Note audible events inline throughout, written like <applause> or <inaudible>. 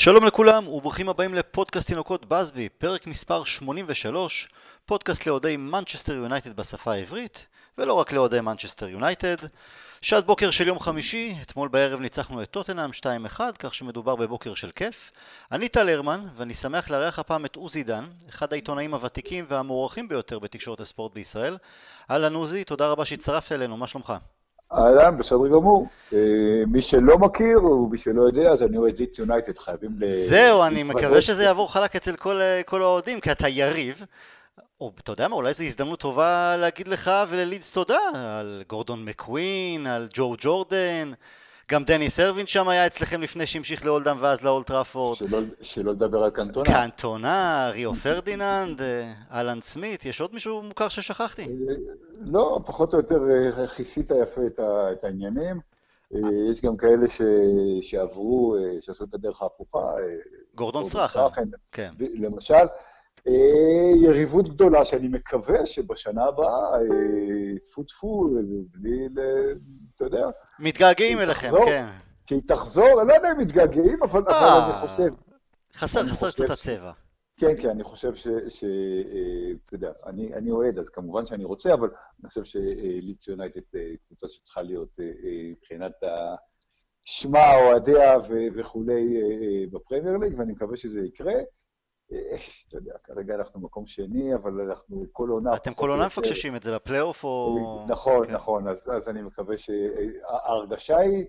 שלום לכולם וברוכים הבאים לפודקאסט תינוקות באזבי, פרק מספר 83, פודקאסט לאוהדי מנצ'סטר יונייטד בשפה העברית, ולא רק לאוהדי מנצ'סטר יונייטד. שעת בוקר של יום חמישי, אתמול בערב ניצחנו את טוטנאם 2-1, כך שמדובר בבוקר של כיף. אני טל הרמן, ואני שמח לארח הפעם את עוזי דן, אחד העיתונאים הוותיקים והמוערכים ביותר בתקשורת הספורט בישראל. אהלן עוזי, תודה רבה שהצטרפת אלינו, מה שלומך? אהלן, בסדר גמור. אה, מי שלא מכיר, ומי שלא יודע, אז אני אוהד לידס יונייטד, חייבים ל... זהו, אני מקווה שזה יעבור חלק אצל כל האוהדים, כי אתה יריב. או אתה יודע מה, אולי זו הזדמנות טובה להגיד לך וללידס תודה על גורדון מקווין, על ג'ו ג'ורדן, גם דניס ארווין שם היה אצלכם לפני שהמשיך לאולדם ואז לאולט טראפורד. שלא, שלא לדבר על קנטונה. קנטונה, ריו פרדיננד, אלן סמית, יש עוד מישהו מוכר ששכחתי? לא, פחות או יותר אה, כיסית יפה את, ה, את העניינים. אה, יש גם כאלה ש, שעברו, אה, שעשו את הדרך ההפוכה. גורדון סרחה, כן. למשל. יריבות גדולה שאני מקווה שבשנה הבאה, טפו טפו, בלי, אתה יודע... מתגעגעים אליכם, כן. שהיא תחזור, אני לא יודע אם מתגעגעים, אבל אני חושב... חסר, חסר קצת הצבע. כן, כן, אני חושב ש... ש אה, אתה יודע, אני, אני אוהד, אז כמובן שאני רוצה, אבל אני חושב שליץ יונייטד אה, קבוצה שצריכה להיות אה, מבחינת שמה, אוהדיה וכולי בפרמייר ליג, ואני מקווה שזה יקרה. אתה יודע, כרגע אנחנו מקום שני, אבל אנחנו כל עונה... אתם כל עונה מפקששים את זה בפלייאוף או... נכון, כן. נכון, אז, אז אני מקווה שההרגשה היא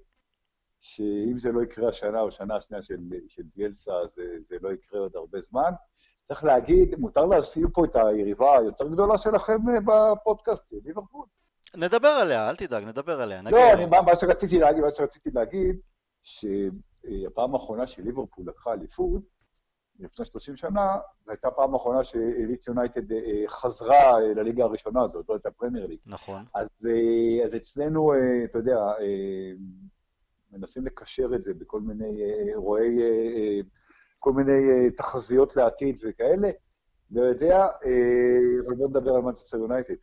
שאם זה לא יקרה השנה או שנה השנייה של, של ביאלסה, זה, זה לא יקרה עוד הרבה זמן. צריך להגיד, מותר להזכיר פה את היריבה היותר גדולה שלכם אה, בפודקאסט, ליברפול. נדבר עליה, אל תדאג, נדבר עליה. לא, אני, מה, מה שרציתי להגיד, מה שרציתי להגיד, שהפעם האחרונה שליברפול לקחה אליפות, לפני 30 שנה, זו הייתה הפעם האחרונה שאליץ יונייטד אה, חזרה אה, לליגה הראשונה, הזאת, לא הייתה פרמייר ליג. נכון. אז, אז אצלנו, אתה יודע, מנסים לקשר את זה בכל מיני אירועי כל מיני אה, תחזיות לעתיד וכאלה. לא יודע, אה, אבל בואו נדבר על מנצ'סטר יונייטד.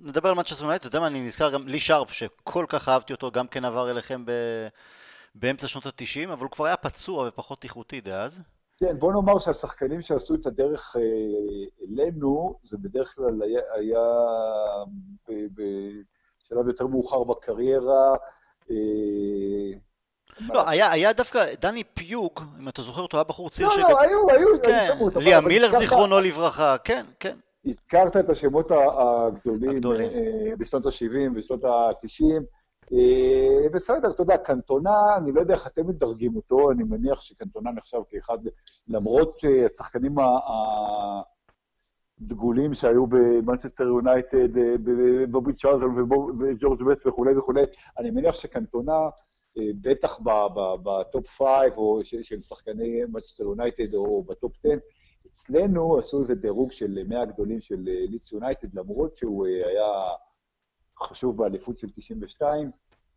נדבר על מנצ'סטר יונייטד, אתה יודע מה, אני נזכר גם לי שארפ, שכל כך אהבתי אותו, גם כן עבר אליכם ב... באמצע שנות ה-90, אבל הוא כבר היה פצוע ופחות איכותי דאז. כן, בוא נאמר שהשחקנים שעשו את הדרך אה, אלינו, זה בדרך כלל היה, היה בשלב יותר מאוחר בקריירה, לא, היה, היה דווקא דני פיוג, אם אתה זוכר אותו, היה בחור צעיר לא. לא, היו, היו, כן, היו שמות. ליה מילר זיכרונו לברכה, כן, כן. הזכרת את השמות הגדולים, הגדולים. אה, בשנות ה-70 ובשנות ה-90. אה, בסדר, אתה יודע, קנטונה, אני לא יודע איך אתם מדרגים אותו, אני מניח שקנטונה נחשב כאחד, למרות שהשחקנים הדגולים שהיו במנצ'סטר יונייטד, אה, בובי צ'ארלטון וג'ורג' בסט וכולי וכולי, אני מניח שקנטונה בטח ב top five או של שחקני מנצ'סטר יונייטד או ב top 10. אצלנו עשו איזה דירוג של 100 הגדולים של לידס יונייטד, למרות שהוא אה, היה חשוב באליפות של 92,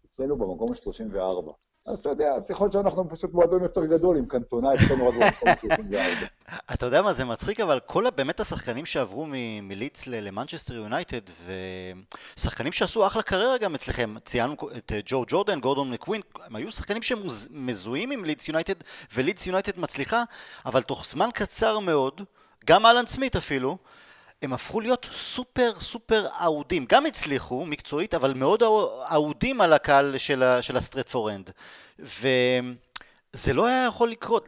אצלנו במקום ה-34. אז אתה יודע, אז יכול להיות שאנחנו פשוט מועדון יותר גדול עם קנטונה, אצלנו רק במקום ה-34. אתה יודע מה, זה מצחיק, אבל כל באמת השחקנים שעברו מלידס למנצ'סטר יונייטד, ושחקנים שעשו אחלה קריירה גם אצלכם, ציינו את ג'ו ג'ורדן, גורדון מקווין, הם היו שחקנים שמזוהים עם לידס יונייטד, ולידס יונייטד מצליחה, אבל תוך זמן קצר מאוד, גם אלן סמית אפילו, הם הפכו להיות סופר סופר אהודים, גם הצליחו מקצועית, אבל מאוד אהודים על הקהל של, של הסטרטפורד אנד. וזה לא היה יכול לקרות.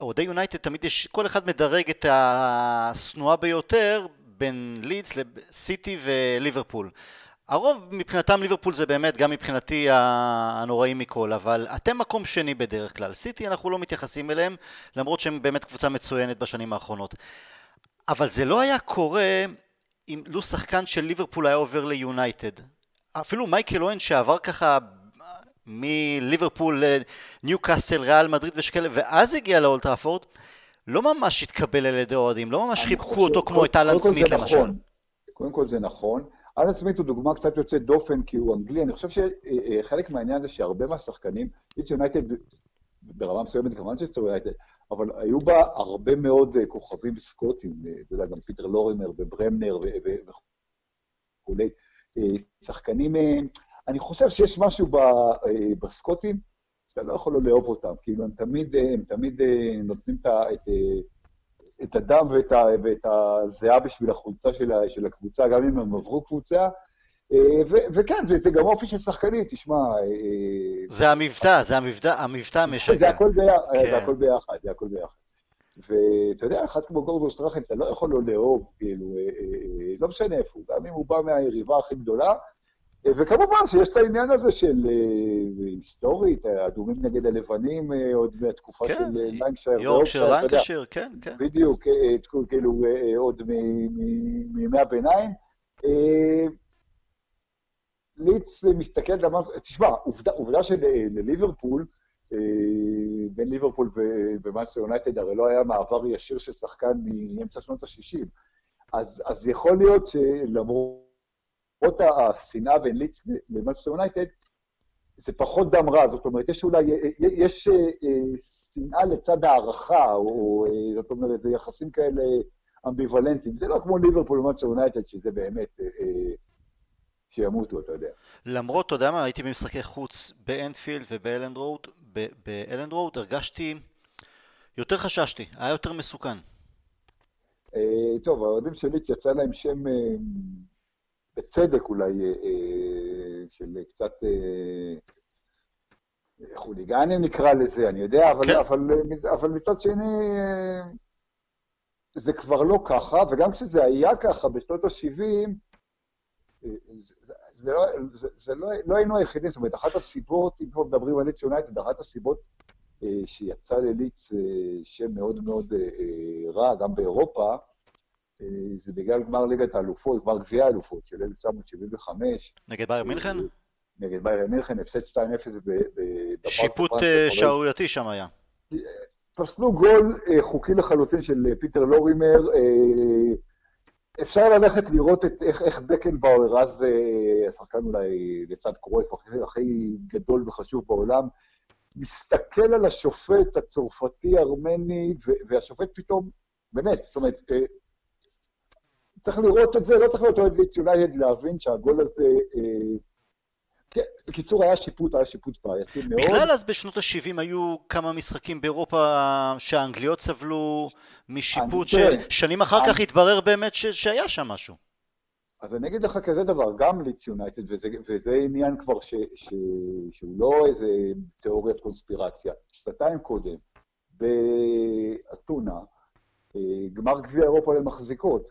אוהדי יונייטד תמיד יש, כל אחד מדרג את השנואה ביותר בין לידס לסיטי וליברפול. הרוב מבחינתם ליברפול זה באמת גם מבחינתי הנוראים מכל, אבל אתם מקום שני בדרך כלל. סיטי אנחנו לא מתייחסים אליהם, למרות שהם באמת קבוצה מצוינת בשנים האחרונות. אבל זה לא היה קורה אם לו שחקן של ליברפול היה עובר ליונייטד. אפילו מייקל אוון שעבר ככה מליברפול לניוקאסל, ריאל מדריד ושכאלה, ואז הגיע לאולד טראפורד, לא ממש התקבל על ידי אוהדים, לא ממש חיבקו אותו כמו את אלן סמית למשל. נכון. קודם כל זה נכון. אלן סמית הוא דוגמה קצת יוצאת דופן כי הוא אנגלי, אני חושב שחלק מהעניין זה שהרבה מהשחקנים, לידס יונייטד ברמה מסוימת גם מנצ'סטר יונייטד, אבל היו בה הרבה מאוד אה, כוכבים סקוטים, אה, אתה יודע, גם פיטר לורימר וברמנר וכולי. אה, שחקנים, אני חושב שיש משהו בסקוטים שאתה לא יכול לא לאהוב אותם, כאילו הם תמיד, הם תמיד נותנים את, את, את הדם ואת, ואת הזיעה בשביל החולצה של, של הקבוצה, גם אם הם עברו קבוצה. ו- וכן, זה, זה גם אופי של שחקנים, תשמע... זה המבטא, זה המבטא, המבטא המשגע. זה הכל ביחד, כן. זה הכל ביחד, זה הכל ביחד. ואתה יודע, אחד כמו גורדון סטראכן, אתה לא יכול לא לאהוב, כאילו, אה, אה, אה, לא משנה איפה הוא, גם אם הוא בא מהיריבה הכי גדולה. וכמובן שיש את העניין הזה של היסטורית, האדומים נגד הלבנים, עוד מהתקופה כן, של לנקשייר. יורקשייר, לנקשייר, כן, כן. בדיוק, כאילו, עוד מימי הביניים. לידס מסתכל, תשמע, עובדה שלליברפול, אה, בין ליברפול ומאנסטר יונייטד, הרי לא היה מעבר ישיר של שחקן מאמצע שנות ה-60. אז, אז יכול להיות שלמרות השנאה בין ליץ למאנסטר יונייטד, זה פחות דם רע, זאת אומרת, יש אולי, יש אה, שנאה לצד הערכה, או זאת אומרת, זה יחסים כאלה אמביוולנטיים. זה לא כמו ליברפול ומאנסטר יונייטד, שזה באמת... שימותו, אתה יודע. למרות, אתה יודע מה, הייתי במשחקי חוץ באנפילד ובאלנד רואד, באלנד רוד הרגשתי, יותר חששתי, היה יותר מסוכן. אה, טוב, האוהדים של ליץ יצא להם שם, אה, בצדק אולי, אה, של קצת חוליגני נקרא לזה, אני יודע, אבל, כן. אבל, אבל מצד שני, זה כבר לא ככה, וגם כשזה היה ככה בשנות ה-70, זה, לא, זה, זה לא, לא היינו היחידים, זאת אומרת, אחת הסיבות, אם כבר מדברים על לידס יונייטד, אחת הסיבות אה, שיצא ללידס אה, שם מאוד מאוד אה, אה, רע, גם באירופה, אה, זה בגלל גמר ליגת האלופות, גמר גביע האלופות של 1975. נגד באיירן מינכן? נגד באיירן מינכן, הפסד 2-0 שיפוט אה, שערורייתי שם היה. פסלו גול אה, חוקי לחלוטין של אה, פיטר לורימר, אה, אפשר ללכת לראות את איך, איך בקנבאואר, אז אה, השחקן אולי לצד קרויף הכי, גדול וחשוב בעולם, מסתכל על השופט הצרפתי-ארמני, והשופט פתאום, באמת, זאת אומרת, אה, צריך לראות את זה, לא צריך להיות אוהד ליץ יונייטד להבין שהגול הזה אה, כן, בקיצור, היה שיפוט, היה שיפוט בעייתי מאוד. בכלל אז בשנות ה-70 היו כמה משחקים באירופה שהאנגליות סבלו משיפוט, ששנים אחר כך התברר באמת ש... שהיה שם משהו. אז אני אגיד לך כזה דבר, גם ליץ יונייטד, וזה, וזה עניין כבר ש, ש, שהוא לא איזה תיאוריית קונספירציה, שנתיים קודם, באתונה, אה, גמר גביע אירופה למחזיקות,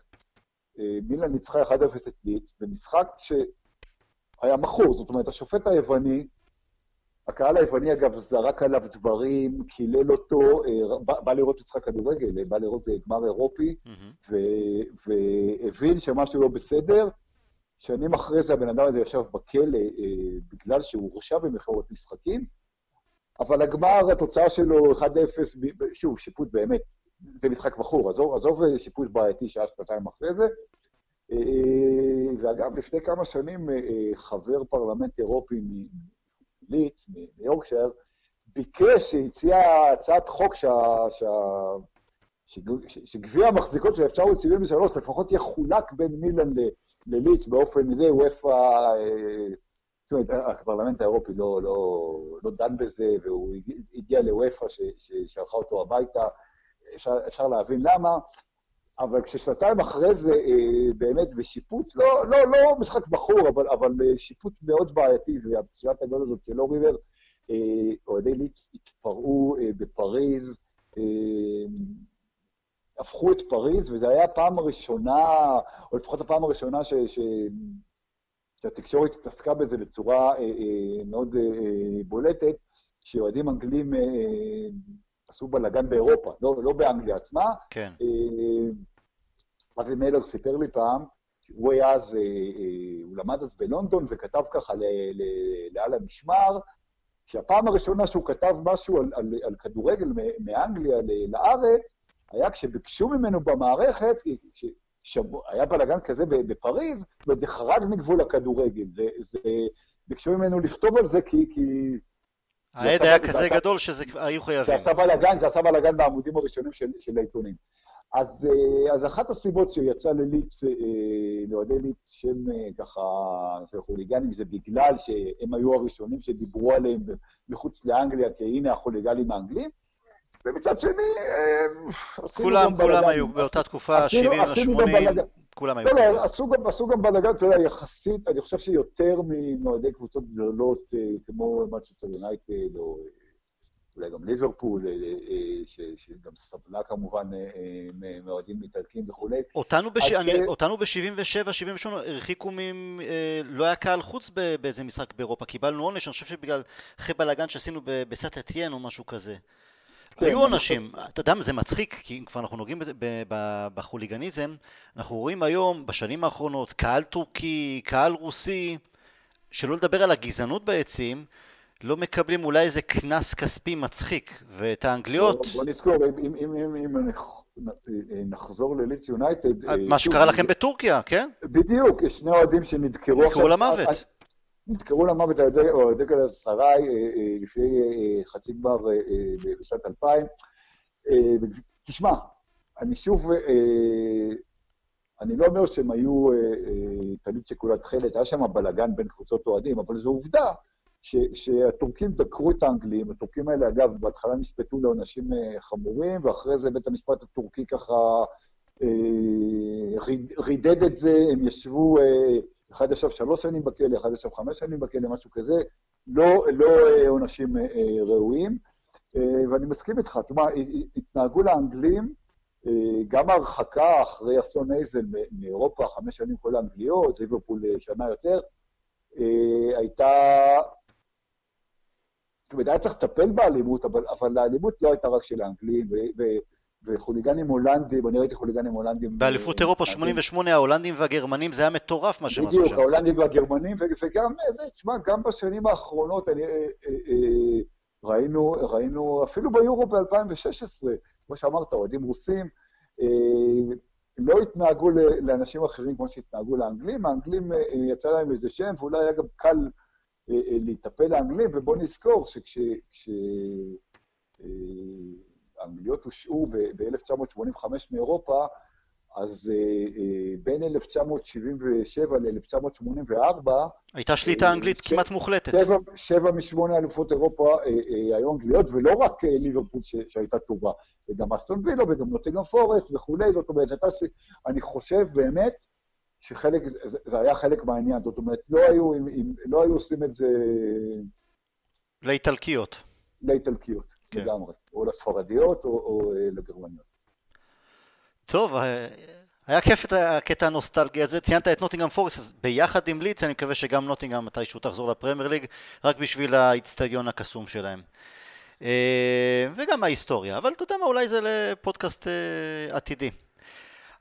אה, מילן ניצחה 1-0 את ליץ, במשחק ש... היה מכור, זאת אומרת, השופט היווני, הקהל היווני אגב זרק עליו דברים, קילל אותו, אה, בא, בא לראות משחק כדורגל, בא לראות גמר אירופי, mm-hmm. והבין שמשהו לא בסדר. שנים אחרי זה הבן אדם הזה ישב בכלא אה, בגלל שהוא הורשע במכירות משחקים, אבל הגמר, התוצאה שלו 1-0, שוב, שיפוט באמת, זה משחק מכור, עזוב, עזוב אה, שיפוט בעייתי שהיה שנתיים אחרי זה, אה, ואגב, לפני כמה שנים אה, חבר פרלמנט אירופי מליץ, מיורקשייר, ביקש, הציע הצעת חוק שה, שה, שגביע המחזיקות של 1973 לפחות יחולק בין מילן לליץ באופן זה, וופא, אה, זאת אומרת, הפרלמנט האירופי לא, לא, לא דן בזה, והוא הגיע לוופא ששלחה אותו הביתה, אפשר, אפשר להבין למה. אבל כששנתיים אחרי זה, אה, באמת בשיפוט, לא, לא, לא משחק בחור, אבל, אבל אה, שיפוט מאוד בעייתי, והפציעת הגול הזאת של אוריבר, אה, אוהדי ליץ התפרעו בפריז, הפכו את פריז, וזו הייתה הפעם הראשונה, או לפחות הפעם הראשונה ש, ש, שהתקשורת התעסקה בזה בצורה מאוד בולטת, שאוהדים אנגלים עשו בלאגן באירופה, לא, לא באנגליה עצמה. כן. אבי מלר סיפר לי פעם, הוא היה אז, אה, אה, הוא למד אז בלונדון וכתב ככה לעל המשמר, שהפעם הראשונה שהוא כתב משהו על, על, על כדורגל מאנגליה לארץ, היה כשביקשו ממנו במערכת, שבוע, היה בלאגן כזה בפריז, וזה חרג מגבול הכדורגל. זה, זה, ביקשו ממנו לכתוב על זה כי... כי העד היה כזה גדול שזה היו חייבים. זה עשה בלאגן, זה עשה בלאגן בעמודים הראשונים של, של העיתונים. אז, אה, אז אחת הסיבות שיצא לליץ, אה, לאוהדי ליץ שם אה, ככה, של חוליגנים, זה בגלל שהם היו הראשונים שדיברו עליהם מחוץ לאנגליה, כי הנה החוליגנים האנגלים. ומצד שני, עשינו כולם, גם בלאגן. כולם היו באותה תקופה, 70 ו-80, כולם היו. לא, לא, עשו גם, עשו גם בלאגן, אתה יודע, יחסית, אני חושב שיותר מאוהדי קבוצות גדולות, כמו מצ'סטר יונייטד, או אולי גם ליברפול, אה, אה, שגם סבלה כמובן אה, מאוהדים איטלקים וכולי. אותנו ב-77, 78 הרחיקו מ... לא היה קהל חוץ באיזה משחק באירופה, קיבלנו עונש, אני חושב שבגלל אחרי בלאגן שעשינו בסט אתיין או משהו כזה. כן, היו עונשים, אתה יודע, זה מצחיק, כי אם כבר אנחנו נוגעים בחוליגניזם, אנחנו רואים היום, בשנים האחרונות, קהל טורקי, קהל רוסי, שלא לדבר על הגזענות ביציעים, לא מקבלים אולי איזה קנס כספי מצחיק, ואת האנגליות... בוא נזכור, אם, אם, אם, אם נחזור לליץ יונייטד... אה, מה שקרה לכם בטורקיה, כן? בדיוק, יש שני אוהדים שנדקרו עכשיו... נדקרו למוות. נדקרו למוות על ידי אוהדי גלסריי אה, אה, לפני חצי גמר בשנת 2000. תשמע, אני שוב, אני לא אומר שהם היו טלית שכולה תכלת, היה שם בלאגן בין קבוצות אוהדים, אבל זו עובדה ש, שהטורקים דקרו את האנגלים, הטורקים האלה אגב בהתחלה נשפטו לעונשים אה, חמורים, ואחרי זה בית המשפט הטורקי ככה אה, רידד את זה, הם ישבו, אה, אחד ישב שלוש שנים בכלא, אחד ישב חמש שנים בכלא, משהו כזה, לא, לא אה, עונשים אה, אה, ראויים. אה, ואני מסכים איתך, תשמע, התנהגו לאנגלים, אה, גם ההרחקה אחרי אסון אייזל מאירופה, חמש שנים כל האנגליות, ליברפול אה, שנה יותר, הייתה זאת אומרת, היה צריך לטפל באלימות, אבל, אבל האלימות לא הייתה רק של האנגלים, וחוליגנים הולנדים, אני ראיתי חוליגנים הולנדים... באליפות אירופה 88, ההולנדים והגרמנים, זה היה מטורף מה שהם עשו שם. בדיוק, ההולנדים והגרמנים, וגם, זה, תשמע, גם בשנים האחרונות אני, אה, אה, ראינו, ראינו, אפילו ביורו ב-2016, כמו שאמרת, אוהדים רוסים, אה, לא התנהגו לאנשים אחרים כמו שהתנהגו לאנגלים, האנגלים יצא להם איזה שם, ואולי היה גם קל אה, אה, להיטפל לאנגלים, ובואו נזכור שכשהאנגליות אה, הושעו ב-1985 מאירופה, אז בין 1977 ל-1984... הייתה שליטה אנגלית ש... כמעט מוחלטת. שבע, שבע משמונה אלופות אירופה היו אנגליות, ולא רק ליברפול שהייתה טובה, וגם אסטון וילו וגם נוטיגם פורסט וכולי, זאת אומרת, הייתה, אני חושב באמת שחלק, זה, זה היה חלק מהעניין, זאת אומרת, לא היו, אם, אם, לא היו עושים את זה... לאיטלקיות. לאיטלקיות, כן. לגמרי. או לספרדיות או, או אה, לגרמניות. טוב, אה, היה כיף את הקטע הנוסטלגי הזה, ציינת את נוטינגאם פורס, אז ביחד עם לידס אני מקווה שגם נוטינגאם מתישהו תחזור לפרמייר ליג, רק בשביל האיצטדיון הקסום שלהם. אה, וגם ההיסטוריה, אבל אתה יודע מה, אולי זה לפודקאסט עתידי.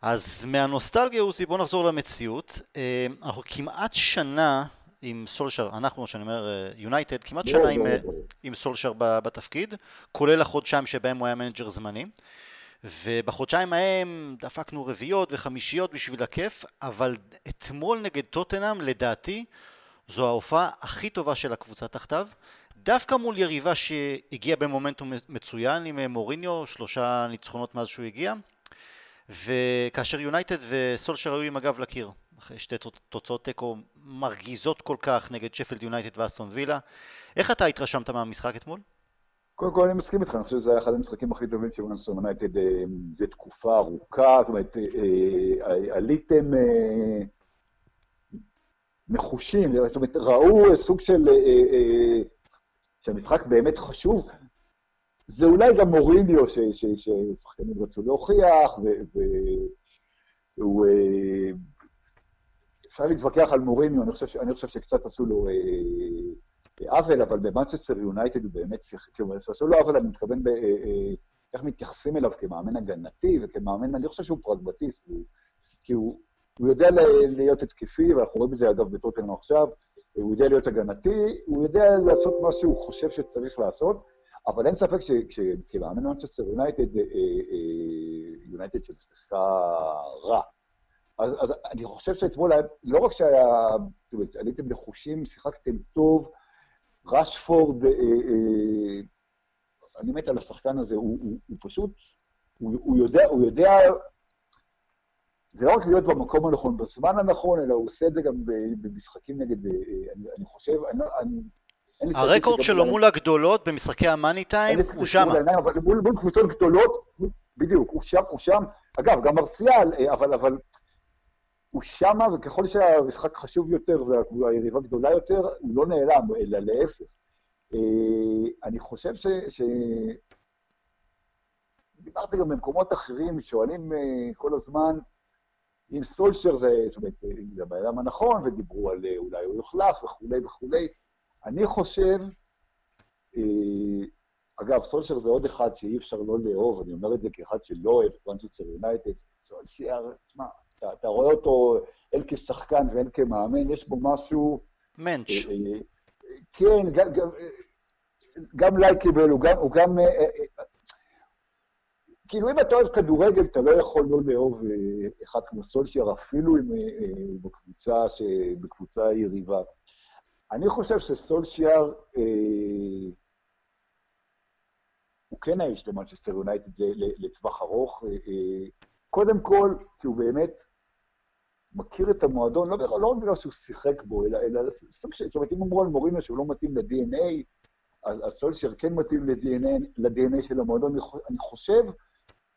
אז מהנוסטלגיה עוזי בוא נחזור למציאות. אנחנו כמעט שנה עם סולשר, אנחנו, שאני אומר יונייטד, uh, כמעט שנה עם, uh, עם סולשר בתפקיד, כולל החודשיים שבהם הוא היה מנג'ר זמני. ובחודשיים ההם דפקנו רביעיות וחמישיות בשביל הכיף, אבל אתמול נגד טוטנאם, לדעתי, זו ההופעה הכי טובה של הקבוצה תחתיו. דווקא מול יריבה שהגיעה במומנטום מצוין עם אה, מוריניו, שלושה ניצחונות מאז שהוא הגיע, וכאשר יונייטד וסולשר היו עם הגב לקיר, אחרי שתי תוצאות תיקו מרגיזות כל כך נגד שפלד יונייטד ואסטון וילה, איך אתה התרשמת מהמשחק אתמול? קודם כל אני מסכים איתך, אני חושב שזה היה אחד המשחקים הכי טובים של מנסון יונייטד אה, זה תקופה ארוכה, זאת אומרת, אה, אה, עליתם נחושים, זאת אומרת, ראו סוג של... שהמשחק באמת חשוב, זה אולי גם מוריניו ששחקנים רצו להוכיח, והוא... אה, אפשר להתווכח על מוריניו, אני חושב, אני חושב שקצת עשו לו אה, עוול, אבל במנצ'סטר יונייטד הוא באמת שיחק, כלומר, עשו לו עוול, אני מתכוון ב... אה, איך מתייחסים אליו כמאמן הגנתי וכמאמן, אני חושב שהוא פרגמטיסט, כי הוא, הוא יודע להיות התקפי, ואנחנו רואים את זה אגב בטוטנאם עכשיו, הוא יודע להיות הגנתי, הוא יודע לעשות מה שהוא חושב שצריך לעשות, אבל אין ספק שכמאמן מנצ'סטר יונייטד, אה, אה, יונייטד ששיחקה רע. אז, אז אני חושב שאתמול, לא רק שהיה, זאת אומרת, עליתם נחושים, שיחקתם טוב, רשפורד, אה, אה, אני מת על השחקן הזה, הוא, הוא, הוא פשוט, הוא, הוא, יודע, הוא יודע, זה לא רק להיות במקום הנכון, בזמן הנכון, אלא הוא עושה את זה גם במשחקים נגד, אה, אני, אני חושב, אני, אני, הרקורד שלו מול הגדולות במשחקי המאני טיים הוא שם. מול, מול קבוצות גדולות, בדיוק, הוא שם, הוא שם, אגב, גם מרסיאל, אה, אבל, אבל הוא שמה, וככל שהמשחק חשוב יותר והיריבה גדולה יותר, הוא לא נעלם, אלא להפך. אה, אני חושב ש... ש... דיברתי גם במקומות אחרים, שואלים אה, כל הזמן אם סולשר זה, זאת אומרת, זה הבן אדם הנכון, ודיברו על אולי הוא יוחלף וכולי וכולי. אני חושב, אגב, סולשר זה עוד אחד שאי אפשר לא לאהוב, אני אומר את זה כאחד שלא אוהב את מנצ'סטר יונייטד. סולשר, תשמע, אתה, אתה רואה אותו הן כשחקן והן כמאמן, יש בו משהו... מענץ'. אה, אה, כן, גם, גם, הוא גם... הוא גם אה, כאילו, אם אתה אוהב כדורגל, אתה לא יכול לא לאהוב אחד כמו סולשייר, אפילו אם בקבוצה, בקבוצה יריבה. אני חושב שסולשייר, אה, הוא כן האיש למנצ'סטר יונייטד לטווח ארוך. אה, קודם כל, כי הוא באמת מכיר את המועדון, לא, לא רק בגלל שהוא שיחק בו, אלא, אלא סוג של, זאת אומרת, אם אמרו על מורינו שהוא לא מתאים ל-DNA, אז, סולשייר כן מתאים ל-DNA של המועדון. אני חושב,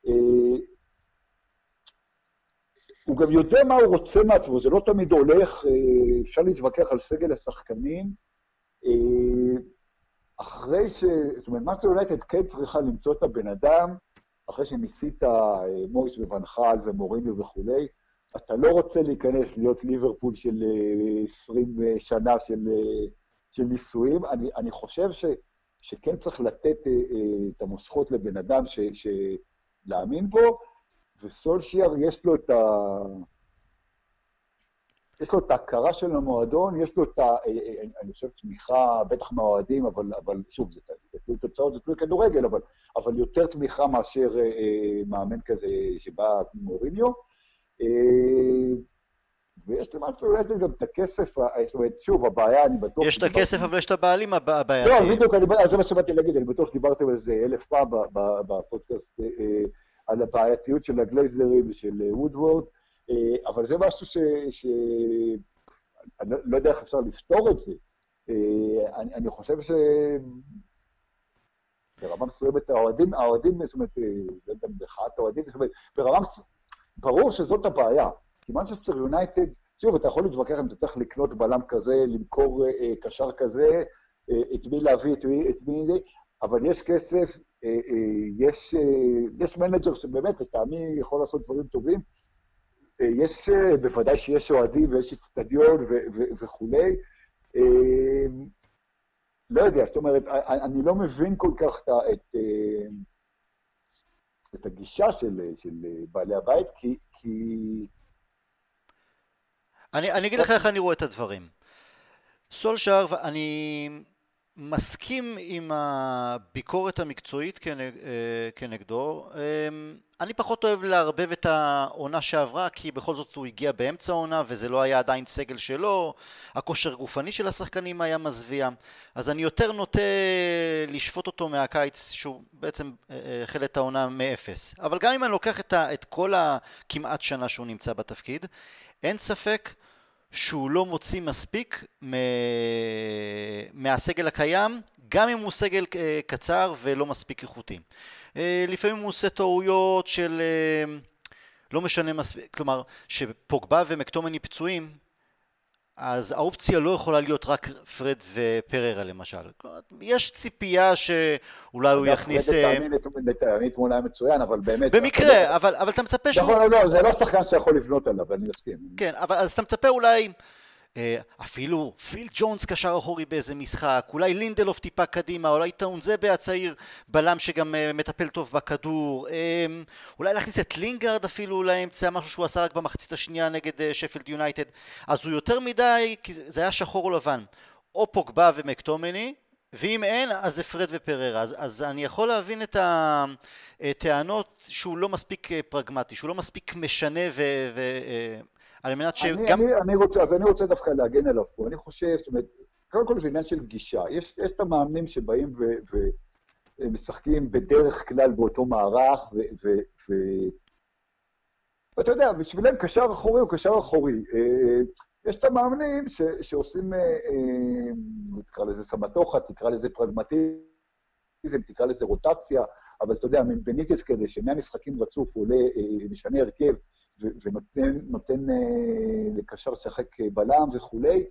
אה, הוא גם יודע מה הוא רוצה מעצמו, זה לא תמיד הולך, אה, אפשר להתווכח על סגל השחקנים. אה, אחרי ש... זאת אומרת, מאצ'ו יונייטד כן צריכה למצוא את הבן אדם, אחרי שניסית אה, מוריס ובנחל ומוריניו וכולי, אתה לא רוצה להיכנס להיות ליברפול של 20 שנה של, של ניסויים. אני, אני חושב ש, שכן צריך לתת את המושכות לבן אדם ש, ש, להאמין בו, וסולשייר יש לו את ה... יש לו את ההכרה של המועדון, יש לו את ה... אה, אה, אני חושב תמיכה, בטח מהאוהדים, אבל, אבל שוב, זה תלוי תוצאות, זה תלוי כדורגל, אבל, אבל יותר תמיכה מאשר אה, אה מאמן כזה שבא מוריניו. אה, ויש למעשה אולי גם את הכסף, זאת אומרת, שוב, הבעיה, אני בטוח... יש את הכסף, אבל יש את הבעלים הבעייתי. לא, בדיוק, זה מה שבאתי להגיד, אני בטוח שדיברתם על זה אלף פעם בפודקאסט. על הבעייתיות של הגלייזרים ושל אה, וודוורד, אה, אבל זה משהו ש... ש... אני לא, לא יודע איך אפשר לפתור את זה. אה, אני, אני חושב ש... ברמה מסוימת האוהדים, האוהדים, זאת אומרת, לא יודע, מחאת האוהדים, זאת אומרת, ברמה מסוימת, ברור שזאת הבעיה. כי מנצ'סטר יונייטד, שוב, אתה יכול להתווכח אם אתה צריך לקנות בלם כזה, למכור אה, קשר כזה, אה, את מי להביא, את מי, את מי זה, אבל יש כסף, אה, אה, יש, אה, יש מנג'ר שבאמת, לטעמי, יכול לעשות דברים טובים. יש, בוודאי שיש אוהדים ויש אצטדיון וכולי. לא יודע, זאת אומרת, אני לא מבין כל כך את, את הגישה של, של בעלי הבית, כי... כי... אני, אני אגיד לך איך אני רואה את הדברים. סולשאר, אני מסכים עם הביקורת המקצועית כנג, אה, כנגדו. אמ, אני פחות אוהב לערבב את העונה שעברה כי בכל זאת הוא הגיע באמצע העונה וזה לא היה עדיין סגל שלו, הכושר הגופני של השחקנים היה מזוויע, אז אני יותר נוטה לשפוט אותו מהקיץ שהוא בעצם אה, אה, החל את העונה מאפס. אבל גם אם אני לוקח את, ה, את כל הכמעט שנה שהוא נמצא בתפקיד, אין ספק שהוא לא מוציא מספיק מהסגל הקיים, גם אם הוא סגל אה, קצר ולא מספיק איכותי. אה, לפעמים הוא עושה טעויות של אה, לא משנה מספיק, כלומר, שפוגבה ומקטומני פצועים, אז האופציה לא יכולה להיות רק פרד ופררה למשל. יש ציפייה שאולי הוא יכניס... לטעמי תמונה מצוין, אבל באמת... במקרה, אבל, אתה מצפה שהוא... נכון, לא, זה לא שחקן שאתה יכול לבנות עליו, אני מסכים. כן, אבל אז אתה מצפה אולי... אה, אפילו פיל ג'ונס קשר אחורי באיזה משחק, אולי לינדלוף טיפה קדימה, אולי טאונזבה הצעיר בלם שגם אה, מטפל טוב בכדור, אה, אולי להכניס את לינגארד אפילו לאמצע, משהו שהוא עשה רק במחצית השנייה נגד שפילד יונייטד, אז הוא יותר מדי, כי זה היה שחור או לבן, או פוגבה ומקטומיניי, ואם אין, אז זה פרד ופריירה. אז, אז אני יכול להבין את הטענות שהוא לא מספיק פרגמטי, שהוא לא מספיק משנה ו... ו על מנת שגם... אני, אני, רוצה, אז אני רוצה דווקא להגן עליו פה. אני חושב, זאת אומרת, קודם כל זה עניין של גישה. יש, יש את המאמנים שבאים ו, ו, משחקים בדרך כלל באותו מערך, ואתה יודע, בשבילם קשר אחורי הוא קשר אחורי. יש את המאמנים ש, שעושים, נקרא לזה סמטוחה, תקרא לזה פרגמטיזם, תקרא לזה רוטציה, אבל אתה יודע, בניטס כזה, שמאה משחקים רצוף עולה, משנה הרכב, ונותן לקשר לשחק בלם וכולי,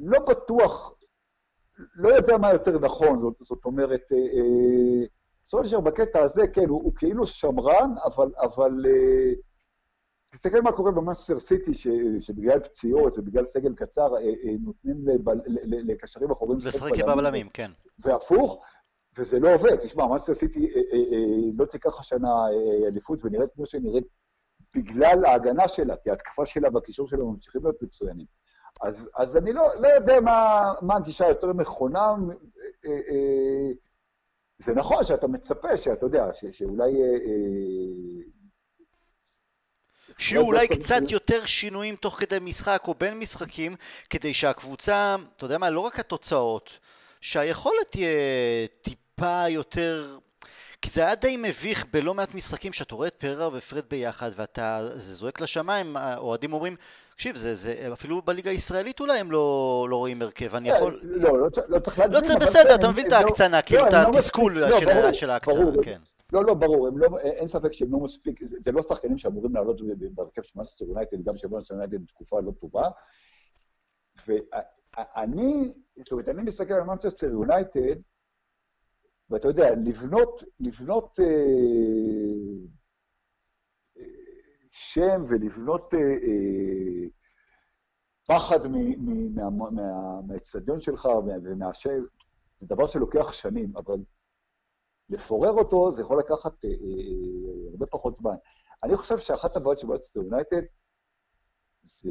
לא בטוח, לא יודע מה יותר נכון, זאת, זאת אומרת, סולשר בקטע הזה, כן, הוא, הוא כאילו שמרן, אבל, אבל תסתכל מה קורה במנצ'סטר סיטי, ש, שבגלל פציעות ובגלל סגל קצר, נותנים לקשרים אחורים לשחק עם הבלמים, כן. והפוך, וזה לא עובד. תשמע, מנצ'סטר סיטי לא תיקח השנה אליפות ונראית כמו שנראית בגלל ההגנה שלה, כי ההתקפה שלה והקישור שלה ממשיכים להיות מצוינים. אז, אז אני לא, לא יודע מה, מה הגישה היותר נכונה. אה, אה, זה נכון שאתה מצפה, שאתה יודע, ש, שאולי... אה, שיהיו אולי קצת יותר שינויים תוך כדי משחק או בין משחקים, כדי שהקבוצה, אתה יודע מה, לא רק התוצאות, שהיכולת תהיה טיפה יותר כי זה היה די מביך בלא מעט משחקים שאתה רואה את פריירה ופרד ביחד ואתה, זה זועק לשמיים, האוהדים אומרים, תקשיב, זה, זה, אפילו בליגה הישראלית אולי הם לא, לא רואים הרכב, אני יכול... לא, לא, לא צריך להגזים. לא, זה בסדר, אתה מבין את ההקצנה, כאילו, את התסכול של ההקצנה, כן. לא, לא, ברור, לא, אין ספק שהם לא מספיק, זה לא שחקנים שאמורים לעלות בהרכב של מנצ'סטר יונייטד, גם של מנצ'סטר יונייטד בתקופה לא טובה. ואני, זאת אומרת, אני מסתכל על מנצ'סטר יונייטד, ואתה יודע, לבנות, לבנות אה, אה, שם ולבנות אה, אה, פחד מהאצטדיון שלך ומהשם, זה דבר שלוקח שנים, אבל לפורר אותו זה יכול לקחת אה, אה, הרבה פחות זמן. אני חושב שאחת הבעיות של מנצ'סטר יונייטד זה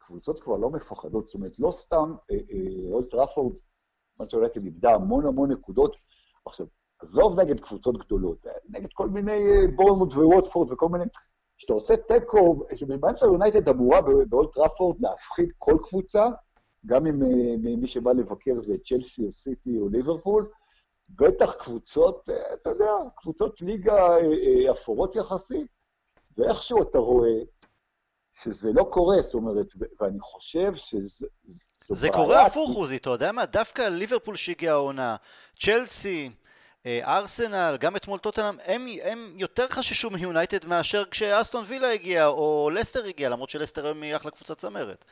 שקבוצות כבר לא מפחדות, זאת אומרת, לא סתם אולד טראפורד מנצ'סטר יונייטד איבדה המון המון נקודות. עכשיו, עזוב נגד קבוצות גדולות, נגד כל מיני אה, בורנמוט וווטפורד וכל מיני... כשאתה עושה תיקו, מנצ'סטר יונייטד אמורה באולד טראפורד להפחיד כל קבוצה, גם אם אה, מי שבא לבקר זה צ'לסי או סיטי או ליברפול, בטח קבוצות, אה, אתה יודע, קבוצות ליגה אפורות יחסית, ואיכשהו אתה רואה שזה לא קורה, זאת אומרת, ואני חושב שזה... זה קורה הפוך, עוזי, אתה יודע מה? דווקא ליברפול שהגיעה העונה, צ'לסי, אה, ארסנל, גם אתמול טוטנאם, הם, הם יותר חששו מיונייטד מאשר כשאסטון וילה הגיע, או לסטר הגיע, למרות שלסטר היום היא אחלה קבוצת צמרת.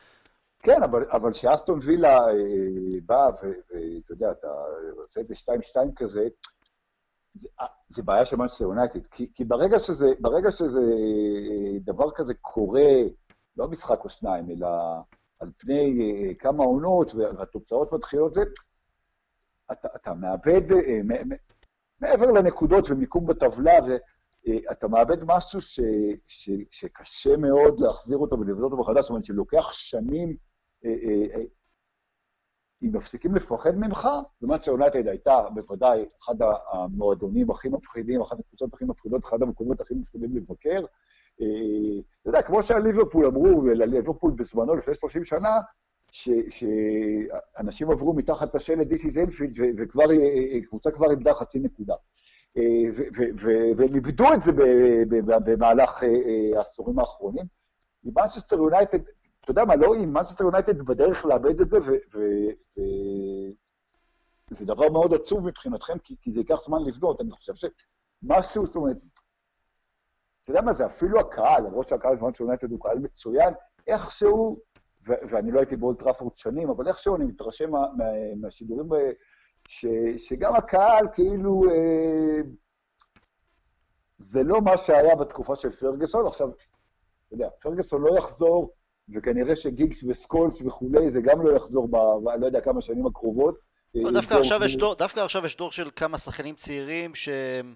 כן, אבל, אבל כשאסטון וילה אה, בא, ואתה יודע, אתה עושה את זה 2-2 כזה, זה, אה, זה בעיה של מנצ'סטר יונייטד, כי, כי ברגע, שזה, ברגע שזה אה, דבר כזה קורה, לא משחק או שניים, אלא על פני אה, כמה עונות והתוצאות מתחילות, זה, אתה, אתה מאבד, מעבר לנקודות ומיקום בטבלה, ואתה מאבד משהו ש, ש, שקשה מאוד להחזיר אותו ולבנות אותו מחדש, זאת אומרת שלוקח שנים אם מפסיקים לפחד ממך, ומאצ'ה יונייטד הייתה בוודאי אחד המועדונים הכי מפחידים, אחת הקבוצות הכי מפחידות, אחד המקומות הכי מפחידים לבקר. אה, אתה יודע, כמו שהליברפול אמרו, ולליברפול בזמנו, לפני 30 שנה, שאנשים עברו מתחת לשלט This is Enfield, וכבר, אה, אה, כבר איבדה חצי נקודה. והם איבדו את זה במהלך העשורים האחרונים. מנצ'סטר יונייטד אתה יודע מה, לא אם מנצ'סטר יונייטד בדרך לאבד את זה, וזה דבר מאוד עצוב מבחינתכם, כי, כי זה ייקח זמן לבנות. אני חושב שמשהו, זאת אומרת, אתה יודע מה זה, אפילו הקהל, למרות שהקהל של מנצ'סטר יונייטד הוא קהל מצוין, איכשהו, ו- ואני לא הייתי באולד טראפורד שנים, אבל איכשהו אני מתרשם מה, מה, מהשידורים, ש, שגם הקהל כאילו... אה, זה לא מה שהיה בתקופה של פרגוסון. עכשיו, אתה יודע, פרגוסון לא יחזור וכנראה שגיגס וסקולס וכולי, זה גם לא יחזור ב... לא יודע כמה שנים הקרובות. לא, דווקא, עכשיו יש דור, דווקא עכשיו יש דור של כמה שחקנים צעירים שהם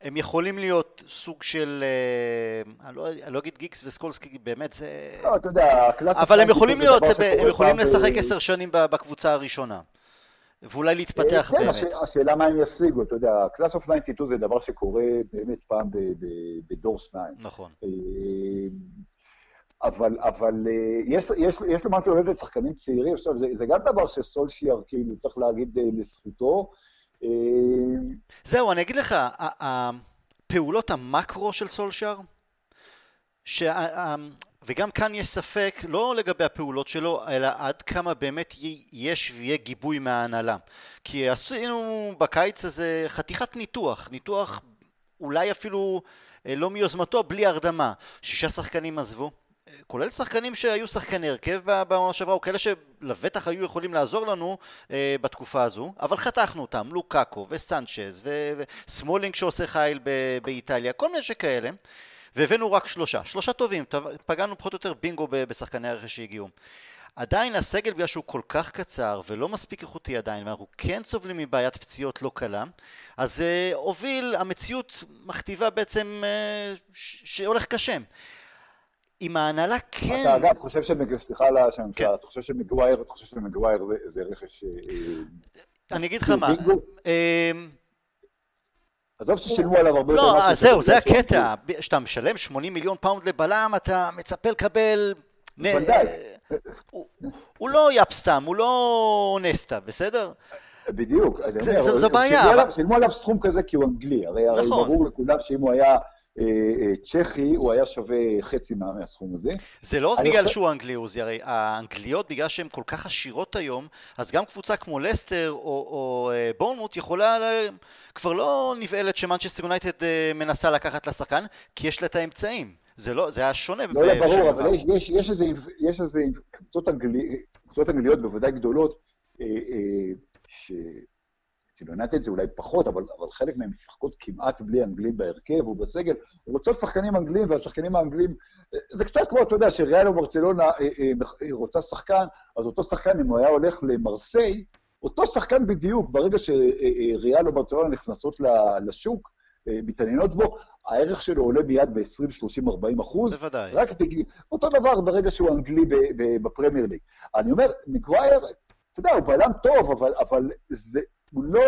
הם יכולים להיות סוג של, אה, אני לא, אני לא אגיד גיקס וסקולס, כי באמת זה... לא, אתה יודע, אבל הם יכולים להיות, הם יכולים לשחק עשר שנים בקבוצה הראשונה. ואולי להתפתח כן, באמת. כן, השאלה מה הם ישיגו, אתה יודע, class of 92 זה דבר שקורה באמת פעם בדור שניים. נכון. אבל, אבל יש, יש, יש למעשה עובדת שחקנים צעירים, עכשיו זה, זה גם דבר שסולשיאר כאילו צריך להגיד לזכותו. זהו, אני אגיד לך, פעולות המקרו של סולשיאר, שה... וגם כאן יש ספק לא לגבי הפעולות שלו, אלא עד כמה באמת יש ויהיה גיבוי מההנהלה. כי עשינו בקיץ הזה חתיכת ניתוח, ניתוח אולי אפילו אה, לא מיוזמתו, בלי הרדמה. שישה שחקנים עזבו, כולל שחקנים שהיו שחקני הרכב בעונה שעברה, או כאלה שלבטח היו יכולים לעזור לנו אה, בתקופה הזו, אבל חתכנו אותם, לוקאקו וסנצ'ז וסמולינג שעושה חייל באיטליה, כל מיני שכאלה. והבאנו רק שלושה, שלושה טובים, פגענו פחות או יותר בינגו בשחקני הרכש שהגיעו. עדיין הסגל בגלל שהוא כל כך קצר ולא מספיק איכותי עדיין ואנחנו כן סובלים מבעיית פציעות לא קלה אז uh, הוביל, המציאות מכתיבה בעצם uh, שהולך קשה עם ההנהלה כן... אתה אגב חושב שמג... סליחה על השם, כן. אתה חושב שמגווייר, אתה חושב שמגווייר זה, זה רכש... אה, אני אגיד לך מה, עזוב ששילמו עליו הרבה יותר... לא, זהו, זה הקטע. כשאתה משלם 80 מיליון פאונד לבלם, אתה מצפה לקבל... הוא לא יפסטם, הוא לא נסטה, בסדר? בדיוק. זו בעיה. שילמו עליו סכום כזה כי הוא אנגלי. הרי נכון. ברור לכולם שאם הוא היה... אה, אה, צ'כי, הוא היה שווה חצי מהסכום הזה. זה לא רק בגלל חושב... שהוא אנגלי, עוזי, הרי האנגליות, בגלל שהן כל כך עשירות היום, אז גם קבוצה כמו לסטר או, או אה, בורנמוט יכולה, כבר לא נבהלת שמנצ'סטר יונייטד מנסה לקחת לשחקן, כי יש לה את האמצעים. זה לא, זה היה שונה. לא, לא, ברור, אבל יש, יש, יש איזה, יש איזה קבוצות, אנגלי, קבוצות אנגליות בוודאי גדולות, אה, אה, ש... אצל יונתן זה אולי פחות, אבל, אבל חלק מהן משחקות כמעט בלי אנגלים בהרכב ובסגל, רוצות שחקנים אנגלים, והשחקנים האנגלים, זה קצת כמו, אתה יודע, שריאל או ברצלונה אה, אה, אה, רוצה שחקן, אז אותו שחקן, אם הוא היה הולך למרסיי, אותו שחקן בדיוק, ברגע שריאל או ברצלונה נכנסות לשוק, מתעניינות בו, הערך שלו עולה מיד ב-20, 30, 40 אחוז. בוודאי. רק בגיל... אותו דבר ברגע שהוא אנגלי בפרמייר ליג. אני אומר, מגווייר, אתה יודע, הוא בלם טוב, אבל, אבל זה, הוא לא...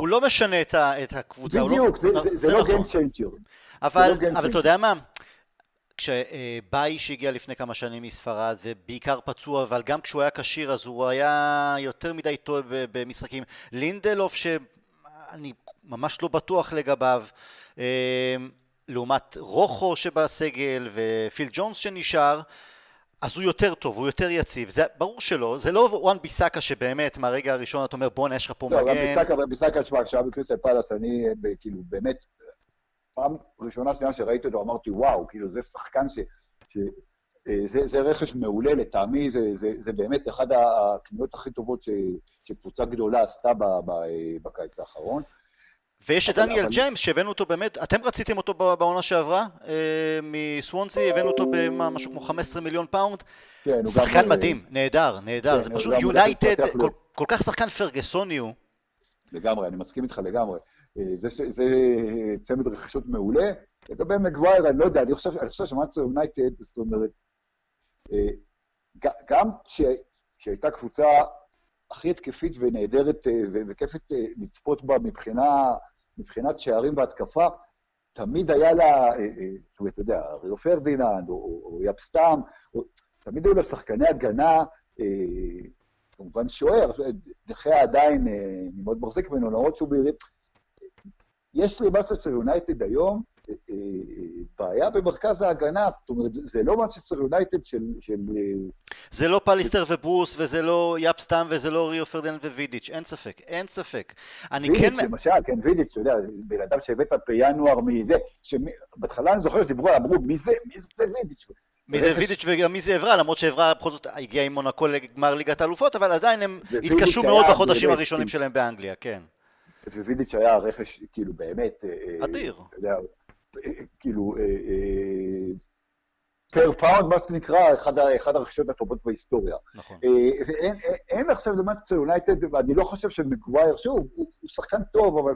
הוא לא משנה את, ה, את הקבוצה. בדיוק, לא... זה, זה, זה, זה לא נכון. Game Changer. אבל, לא אבל אתה יודע מה? כשבאי שהגיע לפני כמה שנים מספרד ובעיקר פצוע אבל גם כשהוא היה כשיר אז הוא היה יותר מדי טועה במשחקים לינדלוף שאני ממש לא בטוח לגביו אה, לעומת רוחו שבסגל ופיל ג'ונס שנשאר אז הוא יותר טוב, הוא יותר יציב, זה ברור שלא, זה לא וואן ביסאקה שבאמת מהרגע הראשון אתה אומר בואנה יש לך פה לא, מגן. לא, ביסאקה, ביסאקה, תשמע, כשהיה בקריסטל פלאס, אני כאילו באמת, פעם ראשונה שנייה שראיתי אותו אמרתי וואו, כאילו זה שחקן ש... ש אה, זה, זה רכש מעולה לטעמי, זה, זה, זה באמת אחת הקניות הכי טובות ש, שקבוצה גדולה עשתה ב, ב, בקיץ האחרון. ויש את דניאל אבל... ג'יימס שהבאנו אותו באמת, אתם רציתם אותו בעונה שעברה אה, מסוונסי, הבאנו אותו במשהו כמו 15 מיליון פאונד. כן, שחקן גם... מדהים, נהדר, נהדר, כן, זה פשוט יונייטד, כל, כל כך שחקן פרגסוני הוא. לגמרי, אני מסכים איתך לגמרי. אה, זה, זה צמד רכישות מעולה. לגבי מגווייר, אני לא יודע, אני חושב, אני חושב שמנצ'סטר יונייטד, זאת אומרת, אה, גם כשהייתה קבוצה הכי התקפית ונהדרת אה, וכיפית לצפות בה מבחינה מבחינת שערים והתקפה, תמיד היה לה, אה, אה, זאת אומרת, אתה יודע, ריו פרדיננד או, או יאפ סטאם, או, תמיד היו לה שחקני הגנה, אה, כמובן שוער, דה חאה עדיין, אני מאוד מחזיק ממנו, למרות שהוא בעירי... יש למנצ'סטר יונייטד היום בעיה במרכז ההגנה, זאת אומרת, זה לא מנצ'סטר יונייטד של, של... זה לא פאליסטר וברוס, וזה לא יאפ סטאם, וזה לא ריו פרדיננד ווידיץ', אין ספק, אין ספק. אני וידיץ', כן... וידיץ', למשל, כן, וידיץ', אתה יודע, בן אדם שהבאת בינואר מזה, שבהתחלה אני זוכר שדיברו, אמרו, מי זה, מי זה וידיץ'? מי זה וידיץ' וגם מי זה אברה, למרות שאברה בכל זאת הגיע עם מונקו לגמר ליגת האלופות, אבל עדיין הם התקשו מאוד בחודשים הראשונים שלהם באנגליה, כן. ווידיץ' היה רכש, כאילו, באמת... אה, אדיר. אתה יודע, כאילו, פר אה, פאונד, מה שנקרא, אחד הרכישות הטובות בהיסטוריה. נכון. אה, ואין עכשיו למאנצ'סטר יונייטד, ואני לא חושב שמגווייר, שוב, הוא שחקן טוב, אבל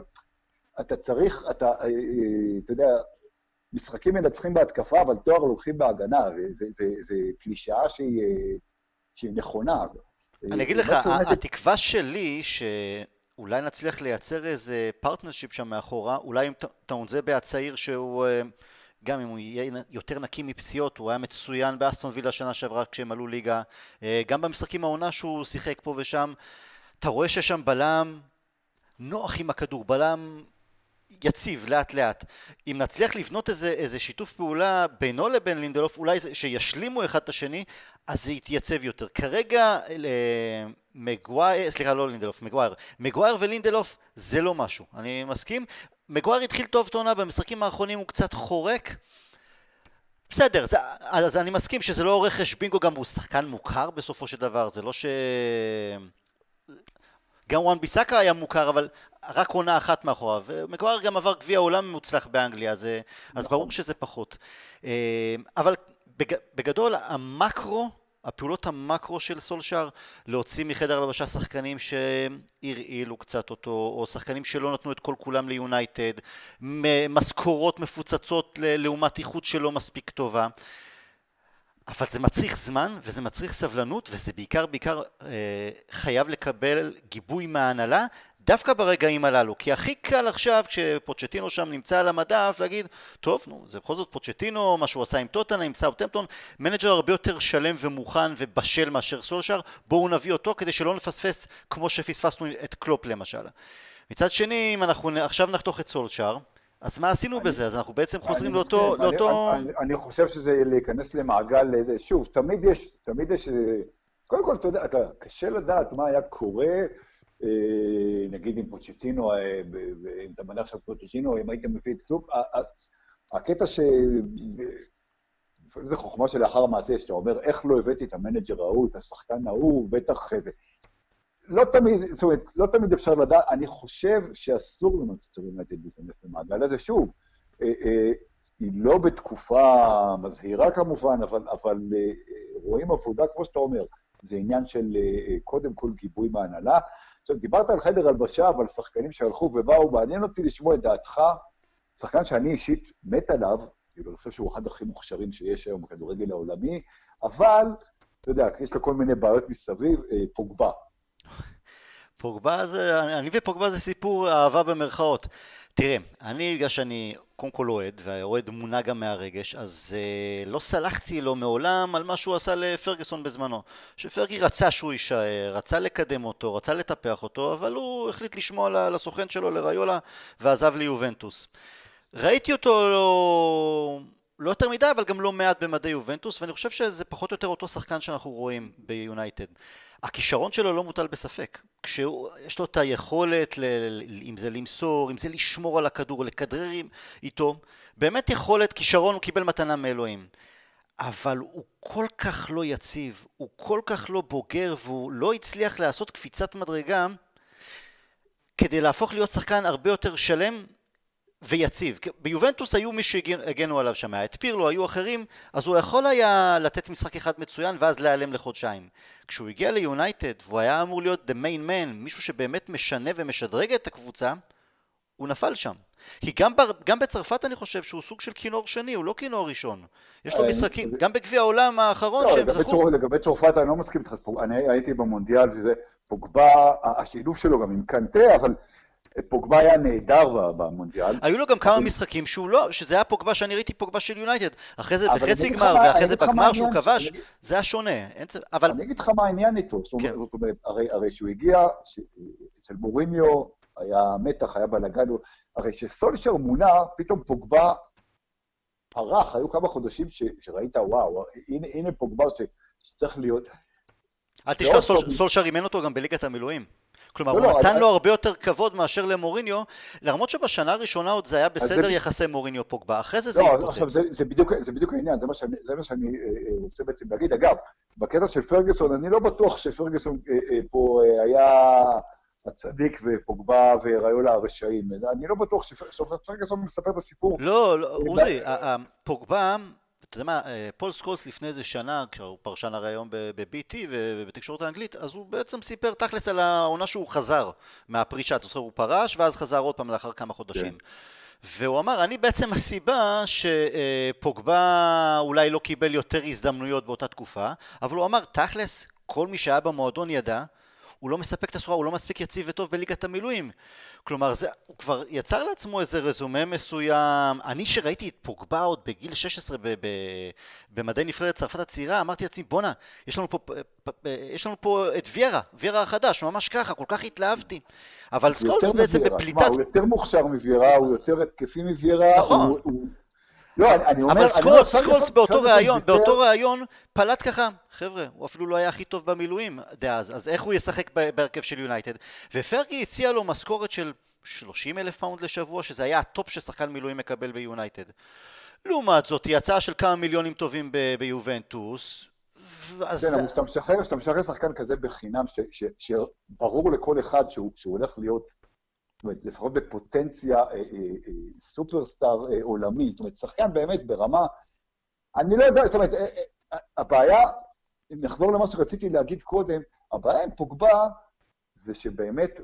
אתה צריך, אתה, אה, אתה יודע, משחקים מנצחים בהתקפה, אבל תואר לוקחים בהגנה, זו קלישאה שהיא, שהיא נכונה. אני אגיד לך, התקווה שלי, ש... אולי נצליח לייצר איזה partnership שם מאחורה, אולי עם טואנזבה הצעיר שהוא אה, גם אם הוא יהיה יותר נקי מפציעות, הוא היה מצוין באסטון וילה שנה שעברה כשהם עלו ליגה, אה, גם במשחקים העונה שהוא שיחק פה ושם, אתה רואה שיש שם בלם נוח עם הכדור, בלם יציב לאט לאט. אם נצליח לבנות איזה, איזה שיתוף פעולה בינו לבין לינדלוף, אולי זה, שישלימו אחד את השני, אז זה יתייצב יותר. כרגע אה, מגווייר, סליחה לא לינדלוף, מגווייר, מגווייר ולינדלוף זה לא משהו, אני מסכים. מגווייר התחיל טוב את במשחקים האחרונים הוא קצת חורק. בסדר, זה, אז אני מסכים שזה לא רכש בינגו, גם הוא שחקן מוכר בסופו של דבר, זה לא ש... גם וואן ביסאקה היה מוכר, אבל רק עונה אחת מאחוריו. מגווייר גם עבר גביע עולם מוצלח באנגליה, אז, נכון. אז ברור שזה פחות. אה, אבל בגדול, המקרו הפעולות המקרו של סולשאר, להוציא מחדר הלבשה שחקנים שהרעילו קצת אותו, או שחקנים שלא נתנו את כל כולם ליונייטד, משכורות מפוצצות לעומת איכות שלא מספיק טובה. אבל זה מצריך זמן וזה מצריך סבלנות וזה בעיקר בעיקר אה, חייב לקבל גיבוי מההנהלה דווקא ברגעים הללו, כי הכי קל עכשיו כשפוצ'טינו שם נמצא על המדף להגיד טוב נו זה בכל זאת פוצ'טינו, מה שהוא עשה עם טוטנהאם, עם סאוטמפטון, מנג'ר הרבה יותר שלם ומוכן ובשל מאשר סולשר, בואו נביא אותו כדי שלא נפספס כמו שפספסנו את קלופ למשל. מצד שני אם אנחנו עכשיו נחתוך את סולשר אז מה עשינו אני, בזה? אז אנחנו בעצם חוזרים אני, לאותו... אני, לאותו... אני, אני, אני חושב שזה להיכנס למעגל, שוב, תמיד יש, תמיד יש, קודם כל, אתה יודע, אתה, קשה לדעת מה היה קורה אה, נגיד עם פוצ'טינו, אה, אם אתה מניח עכשיו פוצ'טינו, אם הייתם מביא את קלופ, הקטע ש... לפעמים זו חוכמה שלאחר המעשה, שאתה אומר, איך לא הבאתי את המנג'ר ההוא, את השחקן ההוא, בטח איזה... לא תמיד, זאת אומרת, לא תמיד אפשר לדעת, אני חושב שאסור למנצ'סטר יונייטד להיכנס למעגל הזה. שוב, אה, היא לא בתקופה מזהירה כמובן, אבל, אבל רואים עבודה, כמו שאתה אומר, זה עניין של קודם כל גיבוי מהנהלה. עכשיו, דיברת על חדר הלבשה ועל שחקנים שהלכו ובאו, מעניין אותי לשמוע את דעתך, שחקן שאני אישית מת עליו, כאילו, אני חושב שהוא אחד הכי מוכשרים שיש היום בכדורגל העולמי, אבל, אתה יודע, יש לו כל מיני בעיות מסביב, אה, פוגבה. פוגבה זה, אני ופוגבה זה סיפור אהבה במרכאות. תראה, אני, בגלל שאני קודם כל אוהד, והאוהד מונע גם מהרגש, אז אה, לא סלחתי לו מעולם על מה שהוא עשה לפרגוסון בזמנו. שפרגי רצה שהוא יישאר, רצה לקדם אותו, רצה לטפח אותו, אבל הוא החליט לשמוע לסוכן שלו, לריולה, ועזב ליובנטוס. ראיתי אותו לא, לא יותר מדי, אבל גם לא מעט במדי יובנטוס, ואני חושב שזה פחות או יותר אותו שחקן שאנחנו רואים ביונייטד. הכישרון שלו לא מוטל בספק. כשיש לו את היכולת, ל, אם זה למסור, אם זה לשמור על הכדור, לכדרר איתו, באמת יכולת, כישרון הוא קיבל מתנה מאלוהים. אבל הוא כל כך לא יציב, הוא כל כך לא בוגר, והוא לא הצליח לעשות קפיצת מדרגה כדי להפוך להיות שחקן הרבה יותר שלם ויציב. ביובנטוס היו מי שהגנו עליו שם, את פירלו, היו אחרים, אז הוא יכול היה לתת משחק אחד מצוין ואז להיעלם לחודשיים. כשהוא הגיע ליונייטד והוא היה אמור להיות the main man, מישהו שבאמת משנה ומשדרג את הקבוצה, הוא נפל שם. כי גם, ב, גם בצרפת אני חושב שהוא סוג של כינור שני, הוא לא כינור ראשון. יש לו אה, משחקים, גם בגביע העולם האחרון לא, שהם זכו... לגבי צרפת אני לא מסכים איתך, אני הייתי במונדיאל וזה, פוגבה, השילוב שלו גם עם קנטה, אבל פוגבה היה נהדר במונדיאל. היו לו גם כמה משחקים שהוא לא, שזה היה פוגבה שאני ראיתי פוגבה של יונייטד. אחרי זה בחצי גמר ואחרי זה בגמר שהוא כבש, זה היה שונה. אבל... אני אגיד לך מה העניין איתו. כן. זאת אומרת, הרי שהוא הגיע, אצל מוריניו היה מתח, היה בלאגן, הרי כשסולשר מונה, פתאום פוגבה פרח, היו כמה חודשים שראית, וואו, הנה פוגבה שצריך להיות... אל תשכח, סולשר אימן אותו גם בליגת המילואים. כלומר, לא, הוא לא, נתן אני... לו הרבה יותר כבוד מאשר למוריניו, למרות שבשנה הראשונה עוד זה היה בסדר זה... יחסי מוריניו פוגבה, אחרי זה לא, זה התפוצץ. עכשיו, זה, זה, בדיוק, זה בדיוק העניין, זה מה שאני, זה מה שאני אה, אה, רוצה בעצם להגיד. אגב, בקטע של פרגוסון, אני לא בטוח שפרגוסון אה, אה, פה אה, היה הצדיק ופוגבה וריולה הרשעים. אני לא בטוח שפרגוסון מספר את הסיפור. לא, לא, עוזי, פוגבה... אתה יודע מה, אה, פול סקולס לפני איזה שנה, הוא פרשן הרי היום ב-BT ובתקשורת האנגלית, אז הוא בעצם סיפר תכלס על העונה שהוא חזר מהפרישה, אתה זוכר, הוא פרש ואז חזר עוד פעם לאחר כמה חודשים. והוא אמר, אני בעצם הסיבה שפוגבה אולי לא קיבל יותר הזדמנויות באותה תקופה, אבל הוא אמר, תכלס, כל מי שהיה במועדון ידע, הוא לא מספק את הסחורה, הוא לא מספיק יציב וטוב בליגת המילואים. כלומר, זה, הוא כבר יצר לעצמו איזה רזומה מסוים. אני שראיתי את פוגבה עוד בגיל 16 ב- ב- במדי נבחרת צרפת הצעירה, אמרתי לעצמי, בואנה, יש לנו פה, יש לנו פה את ויירה, ויירה החדש, ממש ככה, כל כך התלהבתי. אבל סקולס בעצם בפליטת... הוא יותר מוכשר מוויירה, הוא יותר התקפי מוויירה. נכון. הוא, הוא... לא, אני, אומר... אבל סקולס, סקולס באותו ראיון, באותו ראיון, פלט ככה, חבר'ה, הוא אפילו לא היה הכי טוב במילואים דאז, אז איך הוא ישחק בהרכב של יונייטד? ופרגי הציע לו משכורת של 30 אלף פאונד לשבוע, שזה היה הטופ ששחקן מילואים מקבל ביונייטד. לעומת זאת, הייתה הצעה של כמה מיליונים טובים ביובנטוס, אז... כן, אבל כשאתה משחרר, כשאתה משחרר שחקן כזה בחינם, שברור לכל אחד שהוא, הולך להיות, אומרת, לפחות בפוטנציה אה, אה, אה, סופרסטאר עולמי, זאת אומרת, שחקן באמת ברמה, אני לא יודע, זאת אומרת, הבעיה, אם נחזור למה שרציתי להגיד קודם, הבעיה עם פוגבה זה שבאמת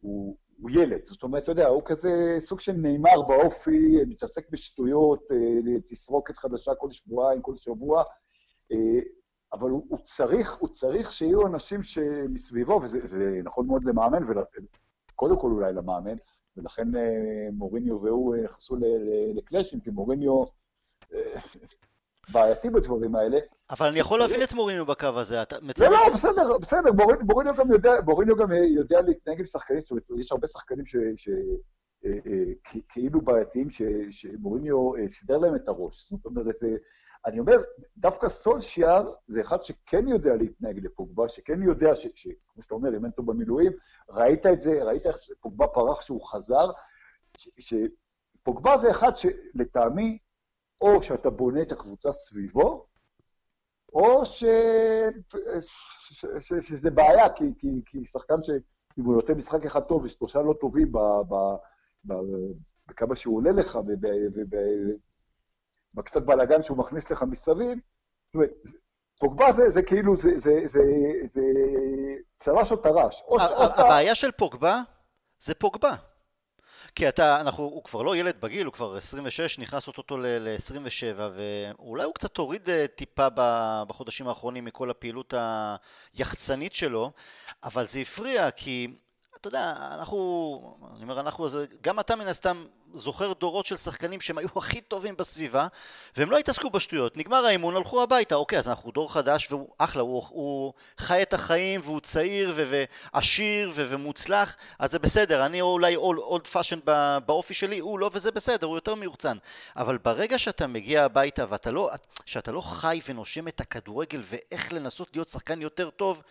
הוא, הוא ילד, זאת אומרת, אתה יודע, הוא כזה סוג של נאמר באופי, מתעסק בשטויות, תסרוקת חדשה כל שבועיים, כל שבוע, אבל הוא, הוא צריך, הוא צריך שיהיו אנשים שמסביבו, וזה, נכון מאוד למאמן, וקודם כל אולי למאמן, ולכן אה, מוריניו והוא נכנסו לקלאשים, כי מוריניו בעייתי בדברים האלה. אבל אני יכול להבין את מוריניו בקו הזה, אתה מצטער... לא, לא, בסדר, בסדר, מוריניו גם יודע, מוריניו גם יודע להתנהג עם שחקנים, זאת אומרת, יש הרבה שחקנים שכאילו בעייתיים, שמוריניו סידר להם את הראש. זאת אומרת, אני אומר, דווקא סולשיאר זה אחד שכן יודע להתנהג לפוגבה, שכן יודע, ש, ש, כמו שאתה אומר, אם אין אותו במילואים, ראית את זה, ראית איך פוגבה פרח שהוא חזר, שפוגבה זה אחד שלטעמי, או שאתה בונה את הקבוצה סביבו, או ש... ש... ש... שזה בעיה, כי, כי, כי שחקן שאם הוא נותן משחק אחד טוב ושלושה לא טובים ב... ב... ב... בכמה שהוא עולה לך, בקצת בלאגן שהוא מכניס לך מסביב, זאת אומרת, פוגבה זה, זה כאילו, זה, זה, זה, זה צרש או טרש. הבעיה של פוגבה זה פוגבה. כי אתה, אנחנו, הוא כבר לא ילד בגיל, הוא כבר 26, נכנס אותו ל-27, ואולי הוא קצת הוריד אה, טיפה בחודשים האחרונים מכל הפעילות היחצנית שלו, אבל זה הפריע, כי אתה יודע, אנחנו, אני אומר אנחנו, גם אתה מן הסתם זוכר דורות של שחקנים שהם היו הכי טובים בסביבה והם לא התעסקו בשטויות, נגמר האימון, הלכו הביתה, אוקיי, אז אנחנו דור חדש והוא אחלה, הוא, הוא חי את החיים והוא צעיר ועשיר ומוצלח, אז זה בסדר, אני אולי old fashion באופי שלי, הוא לא וזה בסדר, הוא יותר מיוחצן, אבל ברגע שאתה מגיע הביתה ואתה לא, שאתה לא חי ונושם את הכדורגל ואיך לנסות להיות שחקן יותר טוב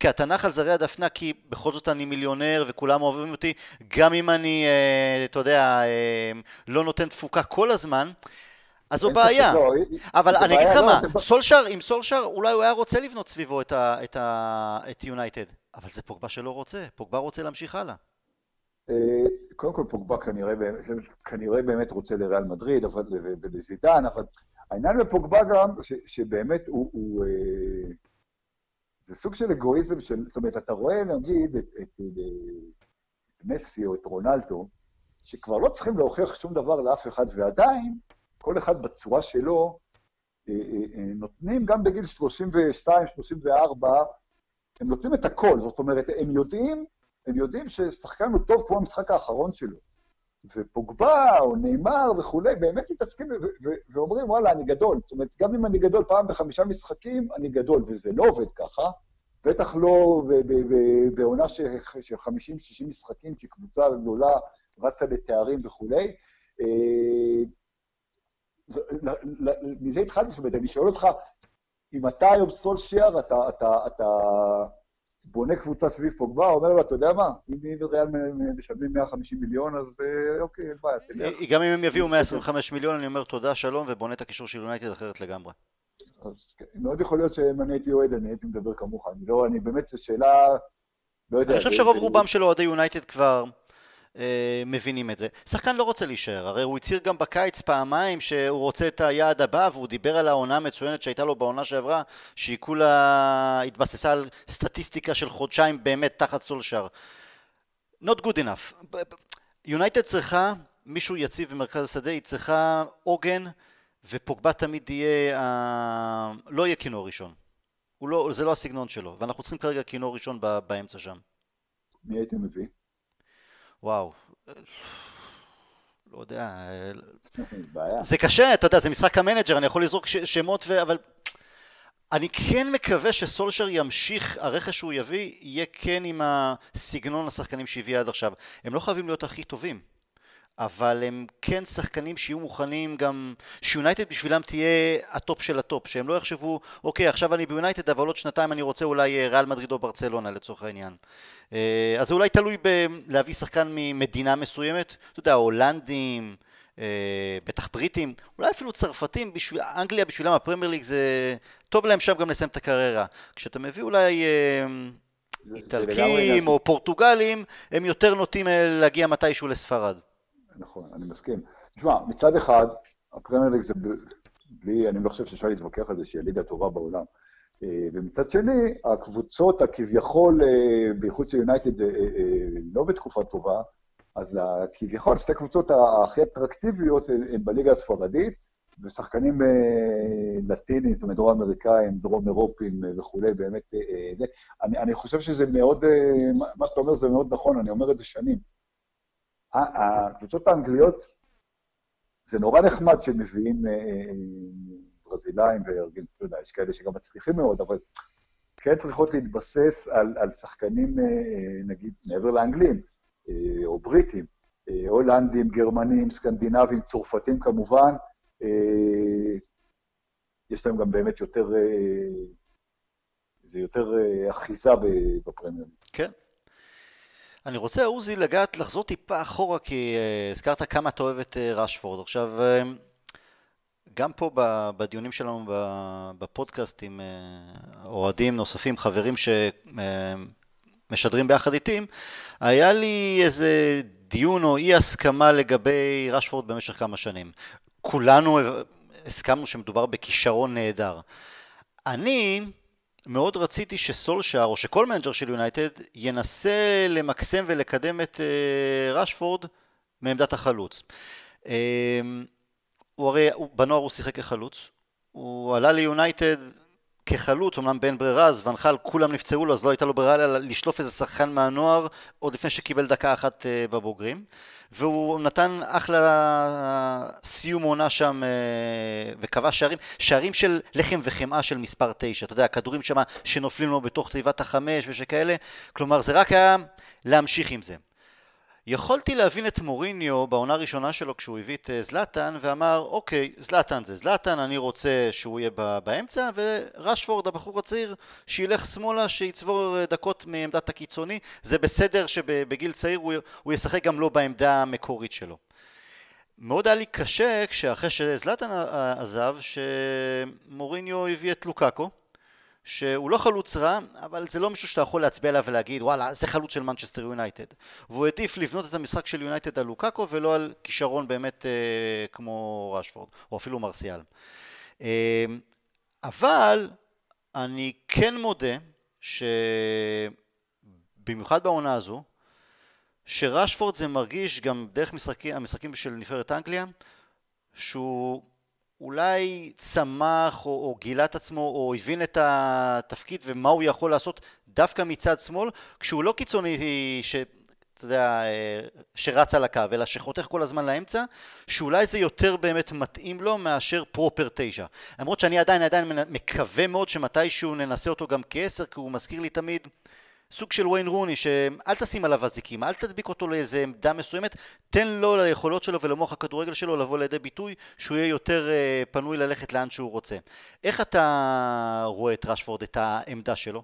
כי אתה נח על זרי הדפנה, כי בכל זאת אני מיליונר וכולם אוהבים אותי, גם אם אני, אה, אתה יודע, אה, לא נותן תפוקה כל הזמן, אז זו בעיה. לא, אבל אני אגיד לך לא, מה, סולשר, עם סולשר, אולי הוא היה רוצה לבנות סביבו את יונייטד, אבל זה פוגבה שלא רוצה, פוגבה רוצה להמשיך הלאה. אה, קודם כל פוגבה כנראה, כנראה באמת רוצה לריאל מדריד ולזידן, אבל העניין בפוגבה גם, שבאמת הוא, הוא, זה סוג של אגואיזם של, זאת אומרת, אתה רואה, נגיד, את, את, את, את מסי או את רונלדו, שכבר לא צריכים להוכיח שום דבר לאף אחד, ועדיין, כל אחד בצורה שלו, אה, אה, אה, נותנים גם בגיל 32, 34, הם נותנים את הכל, זאת אומרת, הם יודעים, הם יודעים ששחקן הוא טוב כמו המשחק האחרון שלו. ופוגבה או נאמר וכולי, באמת מתעסקים ואומרים, וואלה, אני גדול. זאת אומרת, גם אם אני גדול פעם בחמישה משחקים, אני גדול, וזה לא עובד ככה. בטח לא בעונה של 50-60 משחקים, שקבוצה גדולה רצה לתארים וכולי. אה, מזה התחלתי, זאת אומרת, אני שואל אותך, אם אתה היום סולשייר, אתה, אתה, אתה בונה קבוצה סביב פוגבה, אומר לו, אתה יודע מה, אם ריאל משלמים 150 מיליון, אז אה, אוקיי, אין בעיה, תלך. גם אם הם יביאו 125 מיליון, אני אומר תודה, שלום, ובונה את הקישור של יונייטד אחרת לגמרי. אז כן, מאוד יכול להיות שאם אני הייתי אוהד, אני הייתי מדבר כמוך. אני לא, אני באמת, זו שאלה, לא יודע. אני חושב שרוב רובם של אוהדי יונייטד כבר אה, מבינים את זה. שחקן לא רוצה להישאר, הרי הוא הצהיר גם בקיץ פעמיים שהוא רוצה את היעד הבא, והוא דיבר על העונה המצוינת שהייתה לו בעונה שעברה, שהיא כולה התבססה על סטטיסטיקה של חודשיים באמת תחת סולשר. Not good enough. יונייטד צריכה מישהו יציב במרכז השדה, היא צריכה עוגן, ופוגבה תמיד יהיה, אה, לא יהיה כינור ראשון. לא, זה לא הסגנון שלו, ואנחנו צריכים כרגע כינור ראשון באמצע שם. מי הייתם מביא? וואו. לא יודע. זה קשה, אתה יודע, זה משחק המנג'ר, אני יכול לזרוק שמות, ו... אבל אני כן מקווה שסולשר ימשיך, הרכש שהוא יביא יהיה כן עם הסגנון השחקנים שהביא עד עכשיו. הם לא חייבים להיות הכי טובים, אבל הם כן שחקנים שיהיו מוכנים גם, שיונייטד בשבילם תהיה הטופ של הטופ, שהם לא יחשבו, אוקיי, עכשיו אני ביונייטד, אבל עוד שנתיים אני רוצה אולי אה, ריאל מדריד או ברצלונה לצורך העניין. אה, אז זה אולי תלוי בלהביא שחקן ממדינה מסוימת, אתה יודע, הולנדים, אה, בטח בריטים, אולי אפילו צרפתים, בשביל, אנגליה בשבילם הפרמייר ליג זה טוב להם שם גם לסיים את הקריירה. כשאתה מביא אולי איטלקים או פורטוגלים, הם יותר נוטים להגיע מתישהו לספרד. נכון, אני מסכים. תשמע, מצד אחד, הפרמייר ליג זה, בלי, אני לא חושב שאפשר להתווכח על זה שהיא הליגה הטובה בעולם. ומצד שני, הקבוצות הכביכול, בייחוד של יונייטד, לא בתקופה טובה, אז כביכול שתי הקבוצות הכי אטרקטיביות הן בליגה הספרדית, ושחקנים אה, לטינים, זאת אומרת דרום אמריקאים, דרום אירופים אה, וכולי, באמת, אה, זה. אני, אני חושב שזה מאוד, מה שאתה אומר זה מאוד נכון, אני אומר את זה שנים. הקבוצות האנגליות, זה נורא נחמד שמביאים ברזילאים וארגנטינה, יש כאלה שגם מצליחים מאוד, אבל כן צריכות להתבסס על, על שחקנים, נגיד, מעבר לאנגלים. אה, או בריטים, אה, הולנדים, גרמנים, סקנדינבים, צרפתים כמובן, אה, יש להם גם באמת יותר, יותר אחיזה בפרמייר. כן. אני רוצה, עוזי, לגעת, לחזור טיפה אחורה, כי הזכרת כמה אתה אוהב את ראשפורד. עכשיו, גם פה בדיונים שלנו בפודקאסט עם אוהדים נוספים, חברים ש... משדרים ביחד איתי, היה לי איזה דיון או אי הסכמה לגבי רשפורד במשך כמה שנים. כולנו הסכמנו שמדובר בכישרון נהדר. אני מאוד רציתי שסולשאר, או שכל מנג'ר של יונייטד, ינסה למקסם ולקדם את uh, רשפורד מעמדת החלוץ. אה, הוא הרי, הוא, בנוער הוא שיחק כחלוץ, הוא עלה ליונייטד כחלוץ, אמנם באין ברירה, אז ואן חאל, כולם נפצעו לו, אז לא הייתה לו ברירה אלא לשלוף איזה שחקן מהנוער עוד לפני שקיבל דקה אחת אה, בבוגרים. והוא נתן אחלה סיום עונה שם אה, וקבע שערים, שערים של לחם וחמאה של מספר תשע, אתה יודע, הכדורים שם שנופלים לו בתוך תיבת החמש ושכאלה, כלומר זה רק היה להמשיך עם זה. יכולתי להבין את מוריניו בעונה הראשונה שלו כשהוא הביא את אה, זלאטן ואמר אוקיי זלאטן זה זלאטן אני רוצה שהוא יהיה באמצע ורשפורד הבחור הצעיר שילך שמאלה שיצבור אה, דקות מעמדת הקיצוני. זה בסדר שבגיל צעיר הוא, הוא ישחק גם לא בעמדה המקורית שלו. מאוד היה לי קשה כשאחרי שזלאטן עזב שמוריניו הביא את לוקאקו שהוא לא חלוץ רע, אבל זה לא מישהו שאתה יכול להצביע עליו ולהגיד וואלה זה חלוץ של מנצ'סטר יונייטד. והוא העדיף לבנות את המשחק של יונייטד על לוקאקו ולא על כישרון באמת אה, כמו ראשפורד, או אפילו מרסיאל. אה, אבל אני כן מודה שבמיוחד בעונה הזו, שראשפורד זה מרגיש גם דרך משחקים, המשחקים של נבחרת אנגליה, שהוא אולי צמח או, או גילה את עצמו או הבין את התפקיד ומה הוא יכול לעשות דווקא מצד שמאל כשהוא לא קיצוני ש... אתה יודע, שרץ על הקו, אלא שחותך כל הזמן לאמצע, שאולי זה יותר באמת מתאים לו מאשר פרופר תשע. למרות שאני עדיין עדיין מקווה מאוד שמתישהו ננסה אותו גם כעשר, כי הוא מזכיר לי תמיד סוג של ויין רוני, שאל תשים עליו אזיקים, אל תדביק אותו לאיזה עמדה מסוימת, תן לו ליכולות שלו ולמוח הכדורגל שלו לבוא לידי ביטוי, שהוא יהיה יותר uh, פנוי ללכת לאן שהוא רוצה. איך אתה רואה את רשפורד, את העמדה שלו?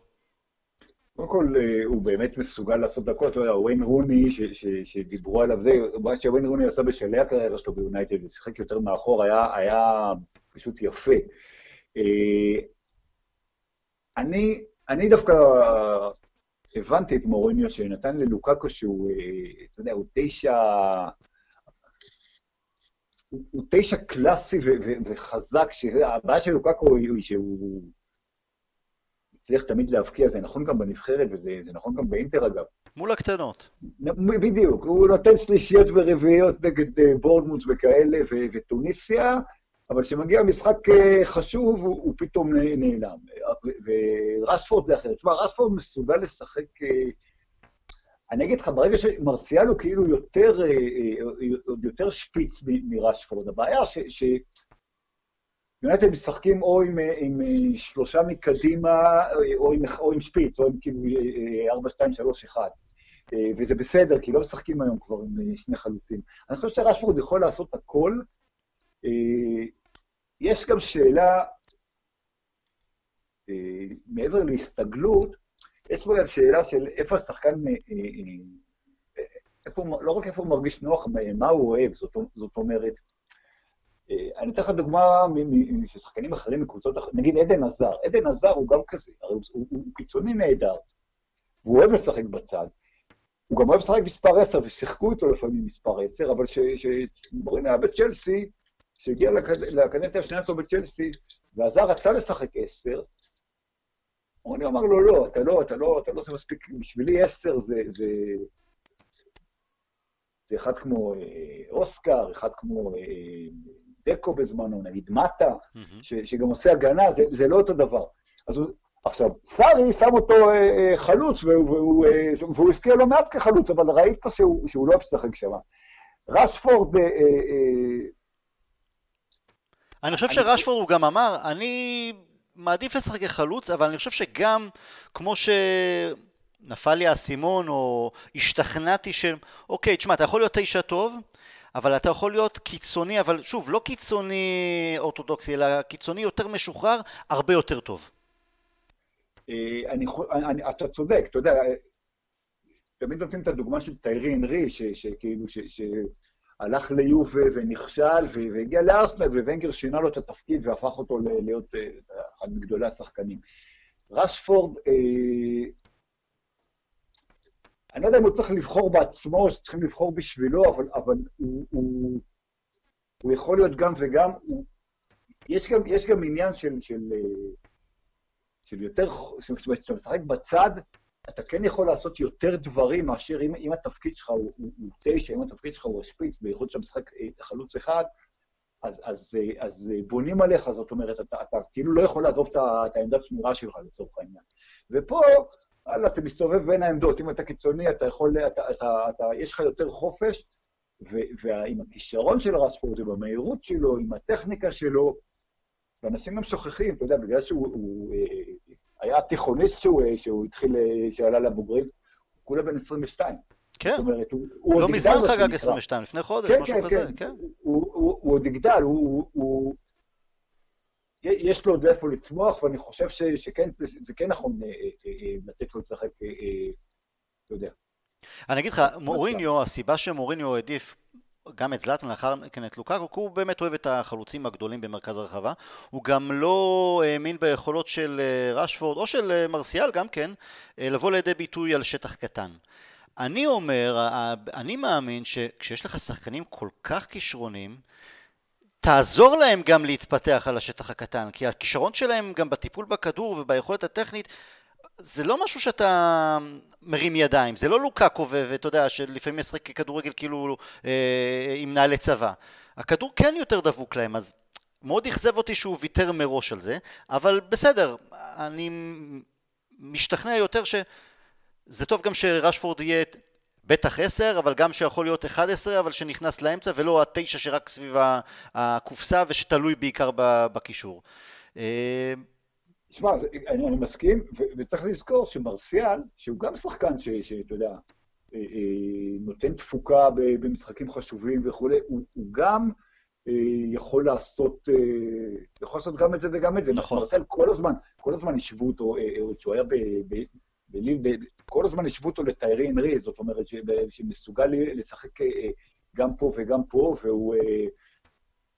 קודם כל, אה, הוא באמת מסוגל לעשות דקות, אתה יודע, וויין רוני, שדיברו עליו זה, מה שוויין רוני עשה בשלהי הקריירה שלו ביונייטד, הוא שיחק יותר מאחור, היה, היה פשוט יפה. אה, אני, אני דווקא הבנתי את מוריניו שנתן ללוקקו שהוא, אה, אתה יודע, הוא תשע... הוא, הוא תשע קלאסי ו- ו- וחזק, שהבעיה של לוקקו היא שהוא הצליח תמיד להבקיע, זה נכון גם בנבחרת וזה נכון גם באינטר אגב. מול הקטנות. בדיוק, הוא נותן שלישיות ורביעיות נגד אה, בורדמוט וכאלה ו- וטוניסיה, אבל כשמגיע משחק חשוב, הוא, הוא פתאום נעלם. ורשפורד זה אחרת. תשמע, רשפורד מסוגל לשחק... אני אגיד לך, ברגע שמרסיאל הוא כאילו יותר, עוד יותר שפיץ מרשפורד, הבעיה ש... ש... באמת הם משחקים או עם, עם שלושה מקדימה, או עם, או עם שפיץ, או עם כאילו 4, 2, 3, 1. וזה בסדר, כי לא משחקים היום כבר עם שני חלוצים. אני חושב שרשפורד יכול לעשות הכל. יש גם שאלה, מעבר להסתגלות, יש פה גם שאלה של איפה השחקן, איפה, לא רק איפה הוא מרגיש נוח, מה הוא אוהב, זאת, זאת אומרת, אה, אני אתן לך דוגמה של שחקנים אחרים מקבוצות אחרות, נגיד עדן עזר. עדן עזר הוא גם כזה, הרי הוא, הוא, הוא קיצוני נהדר, והוא אוהב לשחק בצד. הוא גם אוהב לשחק מספר 10, ושיחקו איתו לפעמים מספר 10, אבל כשמורין היה בצ'לסי, כשהגיע לקדנציה השנייה שלו בצ'לסי, ועזר רצה לשחק 10, רוני אמר לו, לא, אתה לא, אתה לא, אתה לא עושה מספיק, בשבילי 10 זה, זה, זה אחד כמו אה, אוסקר, אחד כמו אה, דקו בזמנו, נגיד מטה, mm-hmm. שגם עושה הגנה, זה, זה לא אותו דבר. אז הוא, עכשיו, סארי שם אותו אה, אה, חלוץ, והוא, והוא, אה, והוא הפקיע לא מעט כחלוץ, אבל ראית שהוא, שהוא לא משחק שם. רשפורד... אה, אה, אה אני חושב שרשפורד הוא גם אמר, אני מעדיף לשחק כחלוץ, אבל אני חושב שגם, כמו ש... נפל לי האסימון, או השתכנעתי של, אוקיי, תשמע, אתה יכול להיות תשע טוב, אבל אתה יכול להיות קיצוני, אבל שוב, לא קיצוני אורתודוקסי, אלא קיצוני יותר משוחרר, הרבה יותר טוב. אה, אני, אני, אתה צודק, אתה יודע, תמיד נותנים את הדוגמה של טיירי אנרי, שכאילו, שהלך ליובה ונכשל, והגיע לארסנל, וונגר שינה לו את התפקיד והפך אותו להיות אה, אחד מגדולי השחקנים. רשפורד, אה, אני לא יודע אם הוא צריך לבחור בעצמו, או שצריכים לבחור בשבילו, אבל, אבל הוא, הוא, הוא יכול להיות גם וגם. הוא, יש, גם, יש גם עניין של, של, של יותר, זאת אומרת, כשאתה משחק בצד, אתה כן יכול לעשות יותר דברים מאשר אם, אם התפקיד שלך הוא, הוא, הוא תשע, אם התפקיד שלך הוא השפיץ, בייחוד שאתה משחק אה, חלוץ אחד, אז, אז, אז, אז בונים עליך, זאת אומרת, אתה, אתה כאילו לא יכול לעזוב את, את העמדת שמירה שלך לצורך העניין. ופה וואלה, אתה מסתובב בין העמדות, אם אתה קיצוני, אתה יכול, אתה, אתה, אתה, יש לך יותר חופש, ועם הכישרון של רשפורד, עם המהירות שלו, עם הטכניקה שלו, ואנשים גם שוכחים, אתה יודע, בגלל שהוא הוא, אה, היה תיכוניסט שהוא, אה, שהוא התחיל, אה, שעלה לבוגרים, הוא כולה בן 22. כן, זאת אומרת, הוא, הוא לא מזמן חגג 22, לפני חודש, כן, משהו כן, כזה, כן. כן. הוא, הוא, הוא, עוד יגדל, הוא, הוא, יש לו עוד איפה לצמוח, ואני חושב ש, שכן, זה, זה כן נכון אה, לתת לו לשחק, לא יודע. אני אגיד לך, מוריניו, הסיבה שמוריניו העדיף גם את זלאטן, לאחר מכן את לוקאקו, כי הוא באמת אוהב את החלוצים הגדולים במרכז הרחבה. הוא גם לא האמין ביכולות של רשפורד, או של מרסיאל גם כן, לבוא לידי ביטוי על שטח קטן. אני אומר, אני מאמין שכשיש לך שחקנים כל כך כישרונים, תעזור להם גם להתפתח על השטח הקטן, כי הכישרון שלהם גם בטיפול בכדור וביכולת הטכנית זה לא משהו שאתה מרים ידיים, זה לא לוקאקו ואתה יודע שלפעמים משחק כדורגל כאילו אה, עם נעלי צבא. הכדור כן יותר דבוק להם, אז מאוד אכזב אותי שהוא ויתר מראש על זה, אבל בסדר, אני משתכנע יותר שזה טוב גם שרשפורד יהיה בטח 10, אבל גם שיכול להיות 11, אבל שנכנס לאמצע, ולא התשע שרק סביב הקופסה ושתלוי בעיקר בקישור. תשמע, אני, אני מסכים, וצריך לזכור שמרסיאל, שהוא גם שחקן שאתה יודע, אה, אה, נותן תפוקה במשחקים חשובים וכולי, הוא, הוא גם אה, יכול לעשות, יכול לעשות גם את זה וגם את זה. נכון. מרסיאל כל הזמן, כל הזמן השוו אותו, כשהוא היה בליל, כל הזמן השוו אותו לטיירי אנרי, זאת אומרת שמסוגל לשחק אה, גם פה וגם פה, והוא... אה,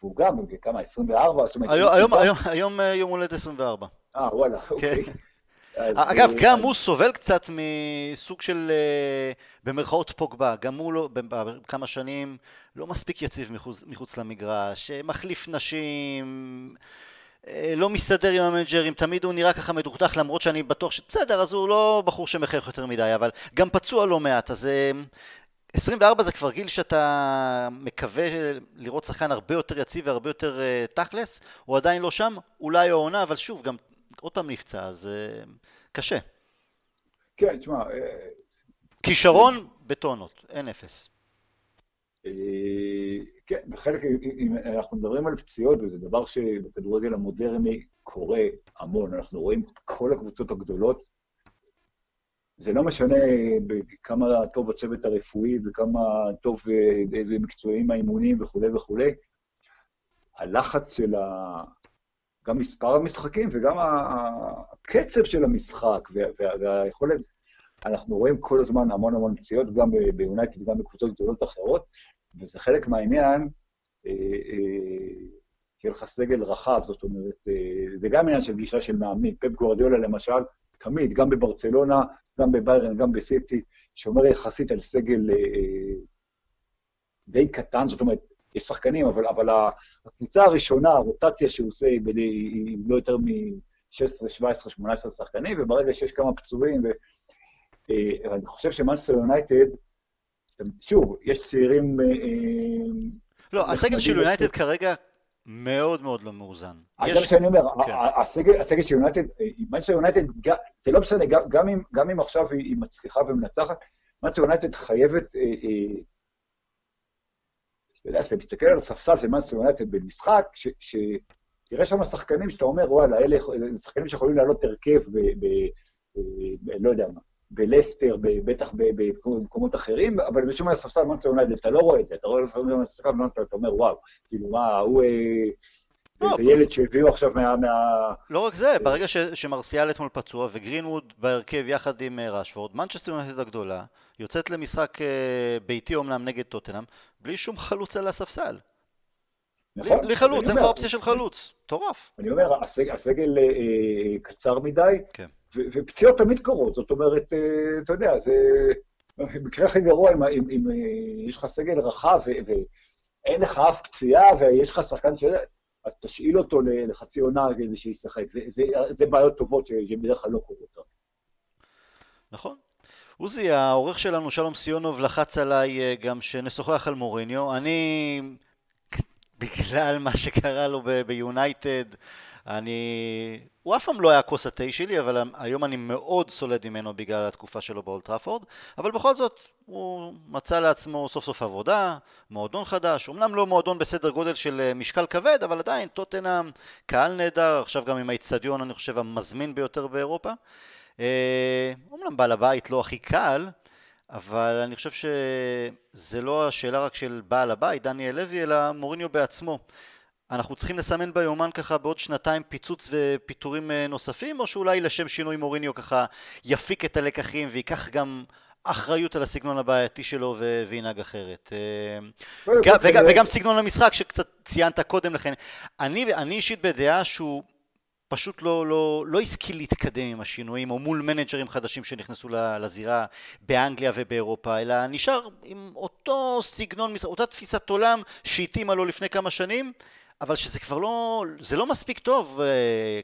והוא גם, כמה, 24? זאת אומרת... היום, היום, היום, היום אה, יום הולדת 24. אה, וואלה, כן. אוקיי. אגב, גם הוא סובל קצת מסוג של, במרכאות פוגבה, גם הוא לא, בכמה שנים לא מספיק יציב מחוץ, מחוץ למגרש, מחליף נשים, אה, לא מסתדר עם המנג'רים, תמיד הוא נראה ככה מדוכדך למרות שאני בטוח שבסדר, אז הוא לא בחור שמחייך יותר מדי, אבל גם פצוע לא מעט, אז אה, 24 זה כבר גיל שאתה מקווה לראות שחקן הרבה יותר יציב והרבה יותר תכלס, הוא עדיין לא שם, אולי העונה, אבל שוב, גם עוד פעם נפצע, אז uh, קשה. כן, תשמע... כישרון בטונות, אין אפס. כן, בחלק, אם אנחנו מדברים על פציעות, וזה דבר שבכדורגל המודרני קורה המון, אנחנו רואים כל הקבוצות הגדולות, זה לא משנה כמה טוב הצוות הרפואי וכמה טוב ומקצועיים האימונים וכולי וכולי, הלחץ של ה... גם מספר המשחקים וגם הקצב של המשחק והיכולת, אנחנו רואים כל הזמן המון המון פציעות, גם ביונייטד וגם בקבוצות גדולות אחרות, וזה חלק מהעניין, אה, אה, שיהיה לך סגל רחב, זאת אומרת, אה, זה גם עניין של גישה של מאמנים. פפ גורדיולה למשל, תמיד, גם בברצלונה, גם בביירן, גם בסיטי, שומר יחסית על סגל די קטן, זאת אומרת, שחקנים, אבל, אבל הקבוצה הראשונה, הרוטציה שהוא עושה היא לא יותר מ-16, 17, 18 שחקנים, וברגע שיש כמה פצועים, ואני חושב שמאנסטר יונייטד, שוב, יש צעירים... אה, אה, לא, הסגל של יונייטד כרגע מאוד מאוד לא מאוזן. אז זה מה שאני אומר, כן. הסגל של יונייטד, מנצ'סטר יונייטד, זה לא משנה, גם אם עכשיו היא מצליחה ומנצחת, מנצ'סטר יונייטד חייבת, אה, יודע, כשאתה מסתכל על הספסל של מנצ'סטר יונייטד במשחק, שתראה שם שחקנים שאתה אומר, וואלה, אלה שחקנים שיכולים לעלות הרכב ב... לא יודע מה, בלסטר, בטח במקומות אחרים, אבל בשום מה הספסל מנצ'סטר יונייטד, אתה לא רואה את זה, אתה רואה לפעמים גם הספסל מנצ'סטר, אתה אומר, וואו, כאילו, מה, הוא... אה, זה לא, ילד שהביאו עכשיו מה... לא רק זה, ברגע שמרסיאל אתמול פצוע וגרינווד בהרכב יחד עם אה, ראשפורד, מנצ'סטר יונייטד הגדולה יוצאת למשחק אה, ביתי אומנם נגד טוטנאם, בלי שום חלוץ על הספסל. נכון. בלי חלוץ, אין לך אופציה של חלוץ. מטורף. אני אומר, הסגל קצר מדי, כן. ופציעות תמיד קורות, זאת אומרת, אה, אתה יודע, זה המקרה הכי גרוע אם, אם, אם אה, יש לך סגל רחב ואין לך אף פציעה ויש לך שחקן ש... אז תשאיל אותו לחצי עונה כדי שישחק. זה, זה, זה בעיות טובות שבדרך כלל לא קורות. נכון. עוזי, העורך שלנו, שלום סיונוב, לחץ עליי אה, גם שנשוחח על מוריניו. אני, בגלל מה שקרה לו ביונייטד, אני... הוא אף פעם לא היה כוס התה שלי, אבל היום אני מאוד סולד ממנו בגלל התקופה שלו באולטראפורד, אבל בכל זאת, הוא מצא לעצמו סוף סוף עבודה, מועדון חדש, אמנם לא מועדון בסדר גודל של אה, משקל כבד, אבל עדיין טוטנאם, קהל נהדר, עכשיו גם עם האיצטדיון, אני חושב, המזמין ביותר באירופה. אה, אמנם בעל הבית לא הכי קל, אבל אני חושב שזה לא השאלה רק של בעל הבית, דניאל לוי, אלא מוריניו בעצמו. אנחנו צריכים לסמן ביומן ככה בעוד שנתיים פיצוץ ופיטורים אה, נוספים, או שאולי לשם שינוי מוריניו ככה יפיק את הלקחים וייקח גם אחריות על הסגנון הבעייתי שלו וינהג אחרת. אה, וגם סגנון המשחק שקצת ציינת קודם לכן. אני אישית בדעה שהוא פשוט לא, לא, לא השכיל להתקדם עם השינויים, או מול מנג'רים חדשים שנכנסו לזירה באנגליה ובאירופה, אלא נשאר עם אותו סגנון, אותה תפיסת עולם שהתאימה לו לפני כמה שנים, אבל שזה כבר לא, זה לא מספיק טוב uh,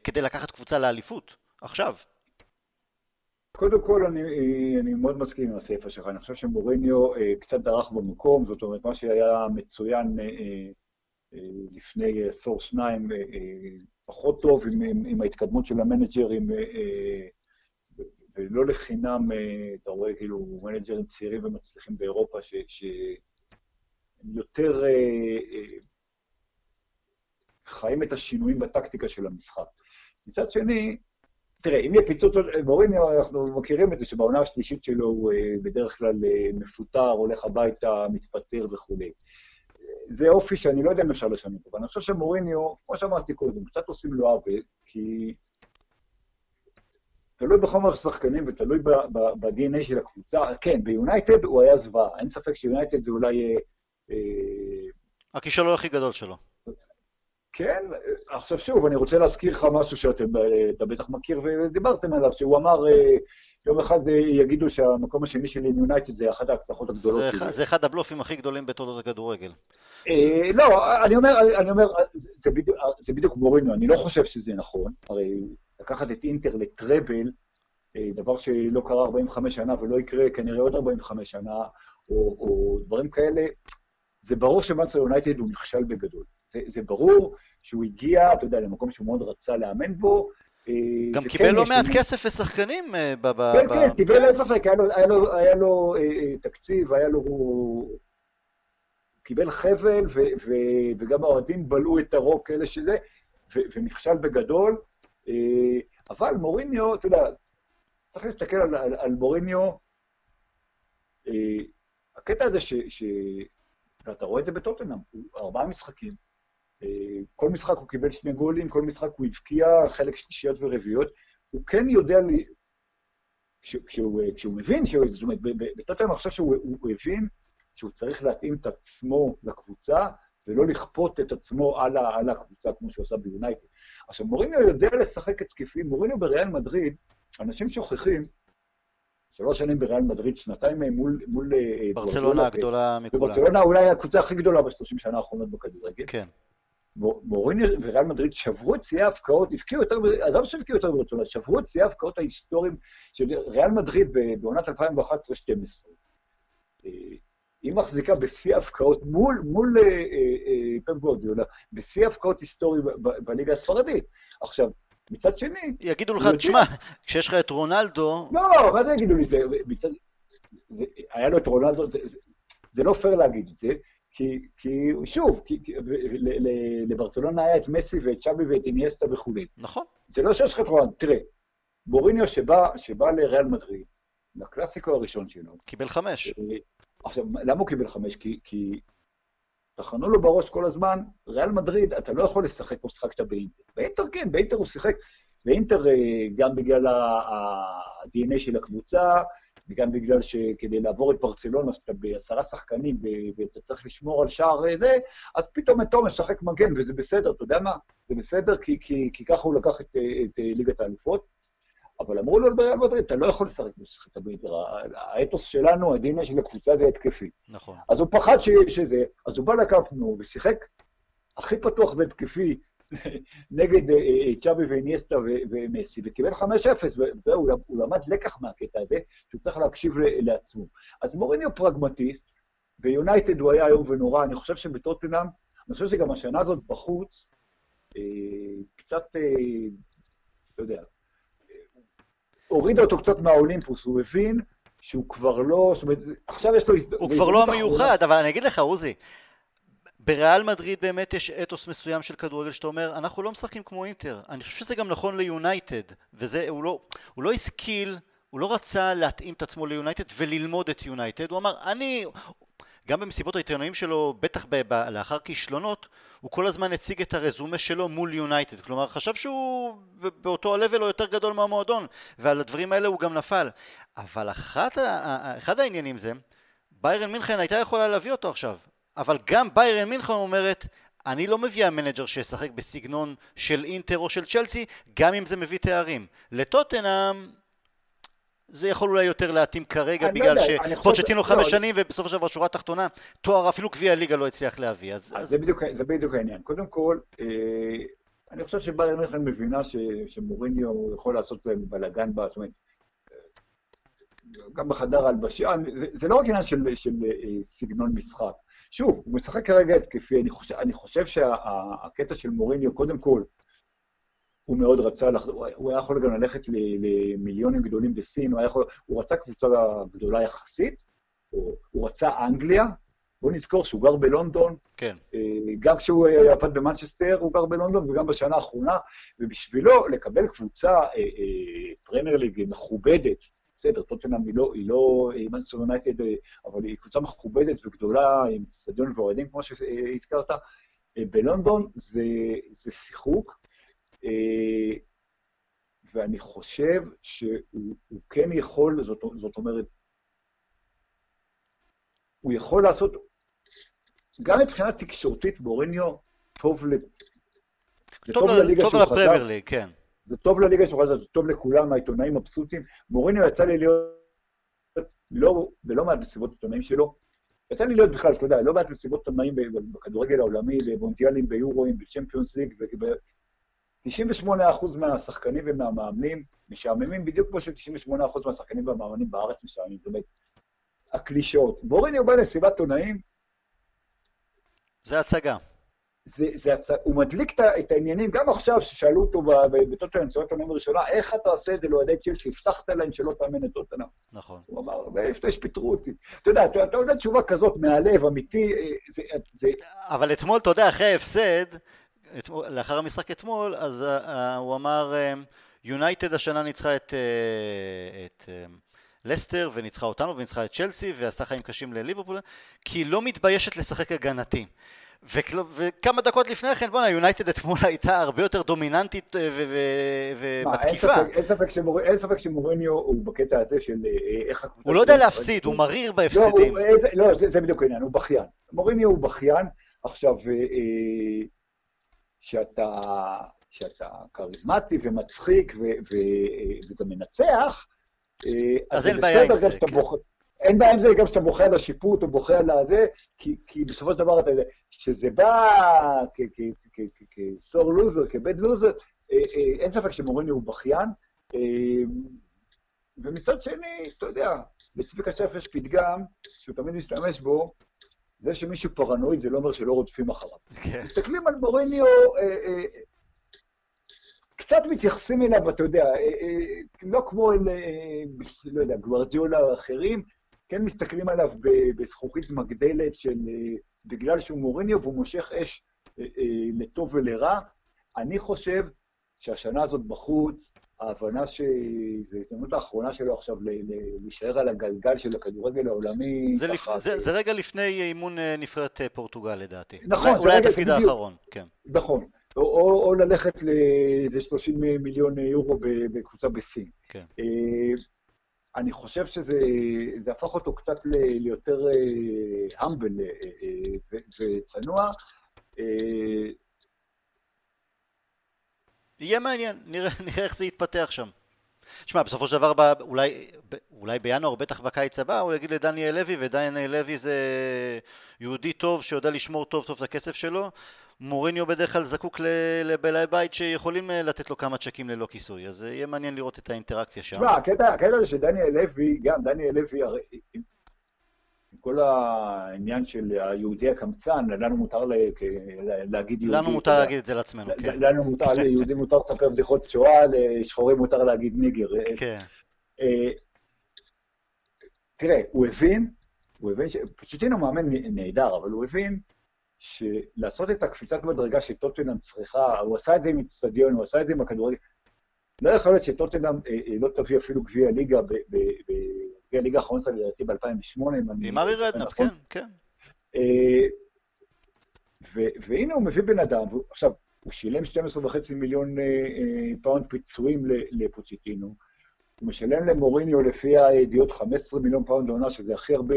כדי לקחת קבוצה לאליפות, עכשיו. קודם כל, אני, אני מאוד מסכים עם הספר שלך. אני חושב שמוריניו uh, קצת דרך במקום, זאת אומרת, מה שהיה מצוין uh, uh, לפני עשור שניים, uh, uh, פחות טוב עם, עם, עם ההתקדמות של המנג'רים, uh, uh, ולא לחינם, uh, אתה רואה כאילו מנג'רים צעירים ומצליחים באירופה, שהם יותר... Uh, uh, חיים את השינויים בטקטיקה של המשחק. מצד שני, תראה, אם יהיה פיצוץ מוריניו, אנחנו מכירים את זה שבעונה השלישית שלו הוא אה, בדרך כלל אה, מפוטר, הולך הביתה, מתפטר וכולי. זה אופי שאני לא יודע אם אפשר לשנות אבל אני חושב שמוריניו, כמו שאמרתי קודם, קצת עושים לו עוול, כי תלוי בחומר השחקנים ותלוי ב-DNA של הקבוצה. כן, ביונייטד הוא היה זוועה, אין ספק שיונייטד זה אולי... אה, הכישלון הכי גדול שלו. כן, עכשיו שוב, אני רוצה להזכיר לך משהו שאתה בטח מכיר ודיברתם עליו, שהוא אמר, אה, יום אחד אה, יגידו שהמקום השני שלי עם יונייטד זה אחת ההצלחות הגדולות שלי. זה אחד הבלופים הכי גדולים בתולדות הכדורגל. אה, לא, אני אומר, אני אומר, זה בדיוק מורינו, אני לא חושב שזה נכון, הרי לקחת את אינטר לטראבל, דבר שלא קרה 45 שנה ולא יקרה כנראה עוד 45 שנה, או, או דברים כאלה, זה ברור שמאנסטר יונייטד הוא נכשל בגדול. זה, זה ברור שהוא הגיע, אתה יודע, למקום שהוא מאוד רצה לאמן בו. אה, גם קיבל לא מעט כסף ושחקנים אה, ב... כן, כן, קיבל, אין ספק, היה לו, היה לו, אה, תקציב, היה לו... הוא קיבל חבל, וגם האוהדים בלעו את הרוק, אלה שזה, ונכשל בגדול. אבל מוריניו, אתה יודע, צריך להסתכל על, על, על מוריניו, הקטע הזה ש... ש ואתה רואה את זה בטוטנאם, ארבעה משחקים, כל משחק הוא קיבל שני גולים, כל משחק הוא הבקיע חלק שלישיות ורביעיות. הוא כן יודע, לי, כשהוא, כשהוא מבין, זאת אומרת, בטוטנאם אני חושב שהוא הוא הבין שהוא צריך להתאים את עצמו לקבוצה, ולא לכפות את עצמו על, ה, על הקבוצה כמו שהוא עשה ביונייטד. עכשיו, מוריניו יודע לשחק התקפי, מוריניו בריאל מדריד, אנשים שוכחים, שלוש שנים בריאל מדריד, שנתיים מול... מול אה, ברצלונה הגדולה מכולם. ברצלונה אולי הקבוצה הכי גדולה בשלושים שנה האחרונות בכדורגל. כן. מוריניו וריאל מדריד שברו את שיאי ההפקעות, הבקיעו יותר, עזוב שהבקיעו יותר ברצונה, שברו את שיאי ההפקעות ההיסטוריים של ריאל מדריד בעונת 2011-2012. אה, היא מחזיקה בשיא ההפקעות מול, מול אה, אה, פפ גורדיולה, בשיא ההפקעות היסטורי בליגה הספרדית. עכשיו, מצד שני... יגידו לך, תשמע, כשיש לך את רונלדו... לא, מה זה יגידו לי? זה, מצד, זה, היה לו את רונלדו, זה, זה, זה לא פייר להגיד את זה, כי, כי שוב, כי, כי, ל, ל, לברצלונה היה את מסי ואת צ'אבי ואת איניאסטה וכולי. נכון. זה לא שיש לך את רונלדו, תראה, מוריניו שבא, שבא לריאל מדריד, לקלאסיקו הראשון שלו. קיבל חמש. אה, עכשיו, למה הוא קיבל חמש? כי, כי טחנו לו בראש כל הזמן, ריאל מדריד, אתה לא יכול לשחק כמו שחקת באינטר. באינטר כן, באינטר הוא שיחק, באינטר אה, גם בגלל ה-DNA של הקבוצה, וגם בגלל שכדי לעבור את ברצלונה, שאתה בעשרה שחקנים ואתה צריך לשמור על שער אה, זה, אז פתאום את תומס משחק מגן, וזה בסדר, אתה יודע מה? זה בסדר, כי, כי, כי ככה הוא לקח את, את ליגת האלופות. אבל אמרו לו בריאל מדריד, אתה לא יכול לשחק בשחק הביטר, האתוס שלנו, הדין של הקבוצה זה התקפי. נכון. אז הוא פחד שזה, אז הוא בא לקפנו ושיחק הכי פתוח והתקפי נגד אה, אה, צ'אבי ואיניאסטה ומסי, וקיבל 5-0, והוא למד לקח מהקטע הזה, שהוא צריך להקשיב לעצמו. אז מוריניו פרגמטיסט, ביונייטד הוא היה איום ונורא, אני חושב שבטוטנאם, אני חושב שגם השנה הזאת בחוץ, אה, קצת, לא יודע, הורידה אותו קצת מהאולימפוס, הוא הבין שהוא כבר לא, זאת אומרת, עכשיו יש לו... הוא כבר לא המיוחד, אבל אני אגיד לך, עוזי, בריאל מדריד באמת יש אתוס מסוים של כדורגל שאתה אומר, אנחנו לא משחקים כמו אינטר. אני חושב שזה גם נכון ליונייטד, וזה, הוא לא, הוא לא השכיל, הוא לא רצה להתאים את עצמו ליונייטד וללמוד את יונייטד, הוא אמר, אני, גם במסיבות העיתונאים שלו, בטח ב- ב- לאחר כישלונות, הוא כל הזמן הציג את הרזומה שלו מול יונייטד. כלומר, חשב שהוא באותו ה-level או יותר גדול מהמועדון, ועל הדברים האלה הוא גם נפל. אבל אחת, אחד העניינים זה, ביירן מינכן הייתה יכולה להביא אותו עכשיו, אבל גם ביירן מינכן אומרת, אני לא מביאה מנג'ר שישחק בסגנון של אינטר או של צ'לסי, גם אם זה מביא תארים. לטוטנאם זה יכול אולי יותר להתאים כרגע, בגלל לא שפוצ'טינו חמש לא, שנים ובסופו של דבר שורה תחתונה, תואר אפילו גביע הליגה לא הצליח להביא. אז, אז... זה, בדיוק, זה בדיוק העניין. קודם כל, אה, אני חושב שביירן מינכן מבינה ש, שמוריניו יכול לעשות להם בלאגן, זאת אומרת, גם בחדר ההלבשה, זה, זה לא רק עניין של, של אה, סגנון משחק. שוב, הוא משחק כרגע התקפי, אני חושב, אני חושב שהקטע של מוריניו, קודם כל, הוא מאוד רצה, הוא היה יכול גם ללכת למיליונים גדולים בסין, הוא, יכול, הוא רצה קבוצה גדולה יחסית, הוא, הוא רצה אנגליה, בואו נזכור שהוא גר בלונדון, כן. אה, גם כשהוא עבד במנצ'סטר הוא גר בלונדון וגם בשנה האחרונה, ובשבילו לקבל קבוצה אה, אה, פרמייר ליג מכובדת, בסדר, טוטנאם היא לא, היא לא מנצ'סטר יונייטד, אבל היא קבוצה מכובדת וגדולה, עם אצטדיון ואוהדים, כמו שהזכרת, בלונדון זה, זה שיחוק. אה, ואני חושב שהוא כן יכול, זאת, זאת אומרת, הוא יכול לעשות, גם מבחינה תקשורתית, מוריניו טוב. טוב, לליגה שהוא חזר. טוב לפרמייר ליג, כן. זה טוב לליגה חזר, זה טוב לכולם, העיתונאים מבסוטים. מוריניו יצא לי להיות, לא, ולא מעט מסיבות עיתונאים שלו, יצא לי להיות בכלל, אתה יודע, לא מעט מסיבות עיתונאים בכדורגל העולמי, במונדיאלים, ביורואים, בצ'מפיונס ליג, 98% מהשחקנים ומהמאמנים משעממים בדיוק כמו ש-98% מהשחקנים והמאמנים בארץ משעממים. זאת אומרת, הקלישאות. מוריניו בא למסיבת עונאים, זה הצגה. זה, זה הצ... הוא מדליק את העניינים, גם עכשיו ששאלו אותו בטוטנאם, מסיבת עונאים הראשונה, איך אתה עושה את זה לאוהדי צ'לסי, הבטחת להם שלא תאמן את טוטנאם. נכון. הוא אמר, זה לפני שפיטרו אותי. אתה יודע, אתה אתה יודע תשובה כזאת מהלב, אמיתי, אה, זה... זה... אבל אתמול, אתה יודע, אחרי ההפסד, אתמול, לאחר המשחק אתמול, אז uh, הוא אמר, יונייטד השנה ניצחה את, uh, את uh, לסטר וניצחה אותנו וניצחה את צ'לסי ועשתה חיים קשים לליברפול כי היא לא מתביישת לשחק הגנתי וכל... וכמה דקות לפני כן, בואנה, יונייטד אתמול הייתה הרבה יותר דומיננטית ומתקיפה. אין ספק שמוריניו הוא בקטע הזה של איך הקבוצה... הוא לא יודע להפסיד, הוא מריר בהפסדים. לא, זה בדיוק העניין, הוא בכיין. מוריניו הוא בכיין. עכשיו, שאתה, שאתה כריזמטי ומצחיק וגם מנצח, אה, אז אין בעיה עם זה. כן. בוח... אין בעיה עם זה גם כשאתה בוכה על השיפוט או בוכה על הזה, כי, כי בסופו של דבר אתה יודע, כשזה בא כסור לוזר, כבד לוזר, אה, אה, אין ספק שמוריני הוא בכיין. ומצד שני, אתה יודע, לצביקה שף יש פתגם שהוא תמיד משתמש בו, זה שמישהו פרנואיד זה לא אומר שלא רודפים אחריו. כן. מסתכלים על מוריניו, אה, אה, קצת מתייחסים אליו, אתה יודע, אה, אה, לא כמו אל, אה, לא יודע, גוורדיולה או אחרים, כן מסתכלים עליו בזכוכית מגדלת של אה, בגלל שהוא מוריניו והוא מושך אש אה, אה, לטוב ולרע. אני חושב שהשנה הזאת בחוץ, ההבנה שזו ההזדמנות האחרונה שלו עכשיו להישאר על הגלגל של הכדורגל העולמי. זה, לפ... זה, זה רגע לפני אימון נבחרת פורטוגל לדעתי. נכון, אולי, אולי התפקיד האחרון, כן. נכון. או, או, או ללכת לאיזה 30 מיליון יורו בקבוצה בסין. כן. אה, אני חושב שזה הפך אותו קצת ליותר המבל וצנוע. יהיה מעניין, נראה, <laughs> נראה איך זה יתפתח שם. שמע, בסופו של דבר, בא, אולי, אולי בינואר, בטח בקיץ הבא, הוא יגיד לדניאל לוי, ודניאל לוי זה יהודי טוב שיודע לשמור טוב טוב את הכסף שלו. מוריניו בדרך כלל זקוק לבעלי בית שיכולים אה, לתת לו כמה צ'קים ללא כיסוי, אז יהיה מעניין לראות את האינטראקציה שם. שמע, הקטע הזה שדניאל לוי, גם דניאל לוי, הרי כל העניין של היהודי הקמצן, לנו מותר להגיד יהודי. לנו מותר להגיד את זה לעצמנו, כן. לנו מותר, <laughs> ליהודים מותר לספר בדיחות שואה, לשחורים מותר להגיד ניגר. כן. אה, תראה, הוא הבין, הוא הבין, פוצ'טינו מאמן נהדר, אבל הוא הבין שלעשות את הקפיצת מדרגה שטוטנאם צריכה, הוא עשה את זה עם אצטדיון, הוא עשה את זה עם הכדורגל. לא יכול להיות שטוטנאם אה, אה, לא תביא אפילו גביע ליגה גביע הליגה האחרונה לדעתי ב-2008, אם אני... עם ארי רדנר, נכון. כן, כן. אה, והנה הוא מביא בן אדם, עכשיו, הוא שילם 12.5 מיליון אה, פאונד פיצויים לפוצ'יטינו, הוא משלם למוריניו לפי הידיעות 15 מיליון פאונד לעונה, שזה הכי הרבה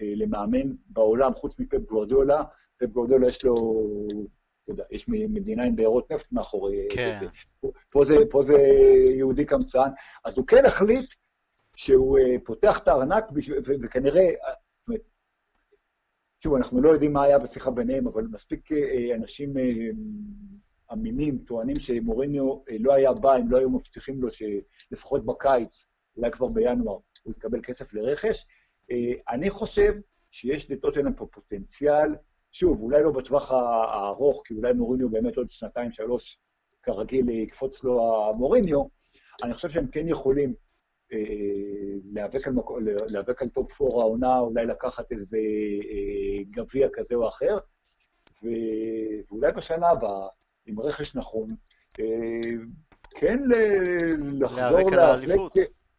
למאמן בעולם, חוץ מפפ גוורדיולה. גוורדיולה יש לו, אתה יודע, יש מדינה עם בארות נפט מאחורי. כן. פה זה, פה זה יהודי קמצן, אז הוא כן החליט שהוא uh, פותח את הארנק, וכנראה, אה, זאת אומרת, שוב, אנחנו לא יודעים מה היה בשיחה ביניהם, אבל מספיק uh, אנשים אמינים טוענים שמוריניו לא היה בא אם לא היו מבטיחים לו שלפחות בקיץ, אולי כבר בינואר, הוא יקבל כסף לרכש. אני חושב שיש לטוטנאם פה פוטנציאל, שוב, אולי לא בטווח הארוך, כי אולי מוריניו באמת עוד שנתיים, שלוש, כרגיל יקפוץ לו המוריניו, אני חושב שהם כן יכולים להיאבק על, להיאבק על top four העונה, אולי לקחת איזה אה, גביע כזה או אחר, ואולי בשנה הבאה, עם רכש נכון, אה, כן לחזור להיאבק על האליפות.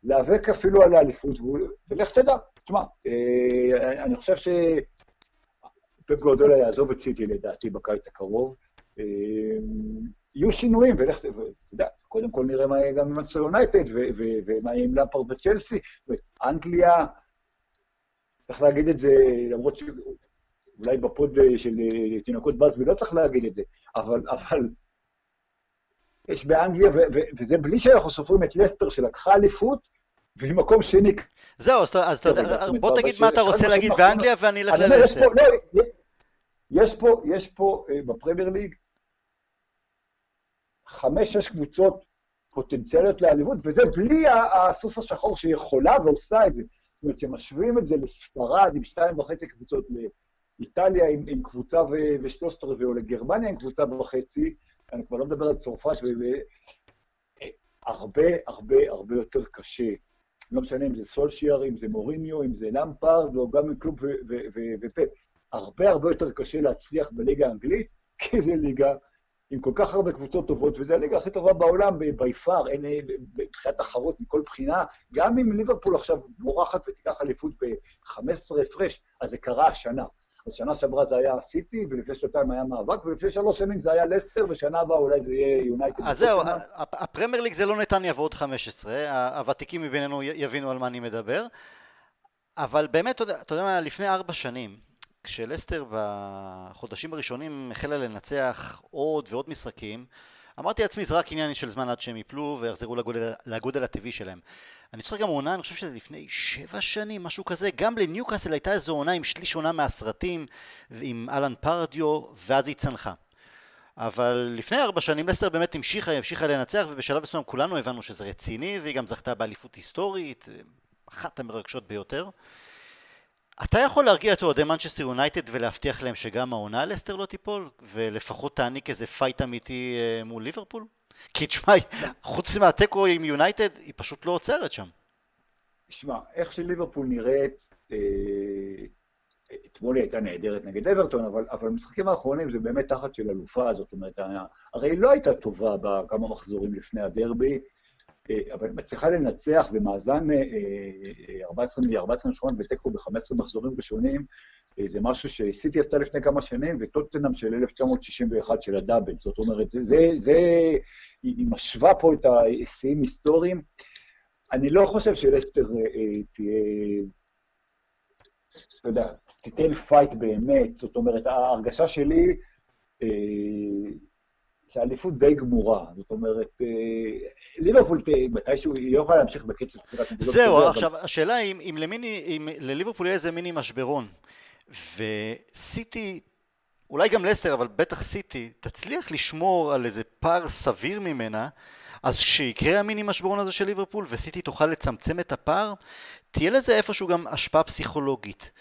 להיאבק אפילו על האליפות, ולך תדע. תשמע, אה, אני חושב שפפ גורדולה יעזוב את סיטי לדעתי בקיץ הקרוב. יהיו שינויים, ולך, אתה יודע, קודם כל נראה מה יהיה גם עם מצר יונייטד, ומה יהיה עם למפרד בצ'לסי. אנגליה, צריך להגיד את זה, למרות שאולי בפוד של תינוקות בסבי לא צריך להגיד את זה, אבל, אבל יש באנגליה, וזה בלי שאנחנו סופרים את לסטר שלקחה אליפות, והיא מקום שני. זהו, אז בוא תגיד מה אתה רוצה להגיד באנגליה ואני אלך ללסטר. יש פה, יש פה אה, בפרמייר ליג חמש-שש קבוצות פוטנציאליות לאליפות, וזה בלי הסוס השחור שיכולה ועושה את זה. זאת אומרת, כשמשווים את זה לספרד עם שתיים וחצי קבוצות, לאיטליה עם, עם קבוצה ושלושת רבעי, או לגרמניה עם קבוצה וחצי, אני כבר לא מדבר על צרפת, הרבה הרבה הרבה יותר קשה. לא משנה אם זה סולשיאר, אם זה מוריניו, אם זה למפארד, או גם קלוב ופפ. הרבה הרבה יותר קשה להצליח בליגה האנגלית, כי זו ליגה עם כל כך הרבה קבוצות טובות, וזו הליגה הכי טובה בעולם בי פאר, אין מבחינת תחרות מכל בחינה. גם אם ליברפול עכשיו בורחת ותיקח אליפות ב-15 הפרש, אז זה קרה השנה. אז שנה שעברה זה היה סיטי, ולפני שנתיים היה מאבק, ולפני שלוש שנים זה היה לסטר, ושנה הבאה אולי זה יהיה יונייטד. אז זהו, הפרמייר ליג זה לא נתניה ועוד 15, הוותיקים מבינינו יבינו על מה אני מדבר, אבל באמת, אתה יודע מה, לפני ארבע שנים, כשלסטר בחודשים הראשונים החלה לנצח עוד ועוד משחקים, אמרתי לעצמי זה רק עניין של זמן עד שהם יפלו ויחזרו לגודל, לגודל הטבעי שלהם. אני זוכר גם עונה, אני חושב שזה לפני שבע שנים, משהו כזה, גם לניוקאסל הייתה איזו עונה עם שליש עונה מהסרטים, עם אלן פרדיו, ואז היא צנחה. אבל לפני ארבע שנים לסטר באמת המשיכה, המשיכה לנצח, ובשלב מסוים כולנו הבנו שזה רציני, והיא גם זכתה באליפות היסטורית, אחת המרגשות ביותר. אתה יכול להרגיע את אוהדי מנצ'סטר יונייטד ולהבטיח להם שגם העונה לסטר לא תיפול, ולפחות תעניק איזה פייט אמיתי אה, מול ליברפול? כי תשמע, חוץ מהתיקו עם יונייטד, היא פשוט לא עוצרת שם. תשמע, איך שליברפול נראית, אה, אתמול היא הייתה נהדרת נגד אברטון, אבל, אבל במשחקים האחרונים זה באמת תחת של אלופה, זאת אומרת, הרי היא לא הייתה טובה בכמה מחזורים לפני הדרבי, אבל מצליחה לנצח במאזן 14 מיליארד, 14 נשכונות ותיקו ב-15 מחזורים ראשונים, אה, זה משהו שסיטי עשתה לפני כמה שנים, וטוטנאם של 1961 של הדאבל, זאת אומרת, זה, זה, זה, היא משווה פה את השיאים היסטוריים. אני לא חושב שלסטר אה, תהיה, אתה יודע, תיתן פייט באמת, זאת אומרת, ההרגשה שלי, שהאליפות די גמורה, זאת אומרת, אה, ליברפול מתישהו היא לא יכולה להמשיך בקצב. זהו, עכשיו. השאלה אם לליברפול יהיה איזה מיני משברון, וסיטי, אולי גם לסטר, אבל בטח סיטי, תצליח לשמור על איזה פער סביר ממנה, אז כשיקרה המיני משברון הזה של ליברפול וסיטי תוכל לצמצם את הפער, תהיה לזה איפשהו גם השפעה פסיכולוגית.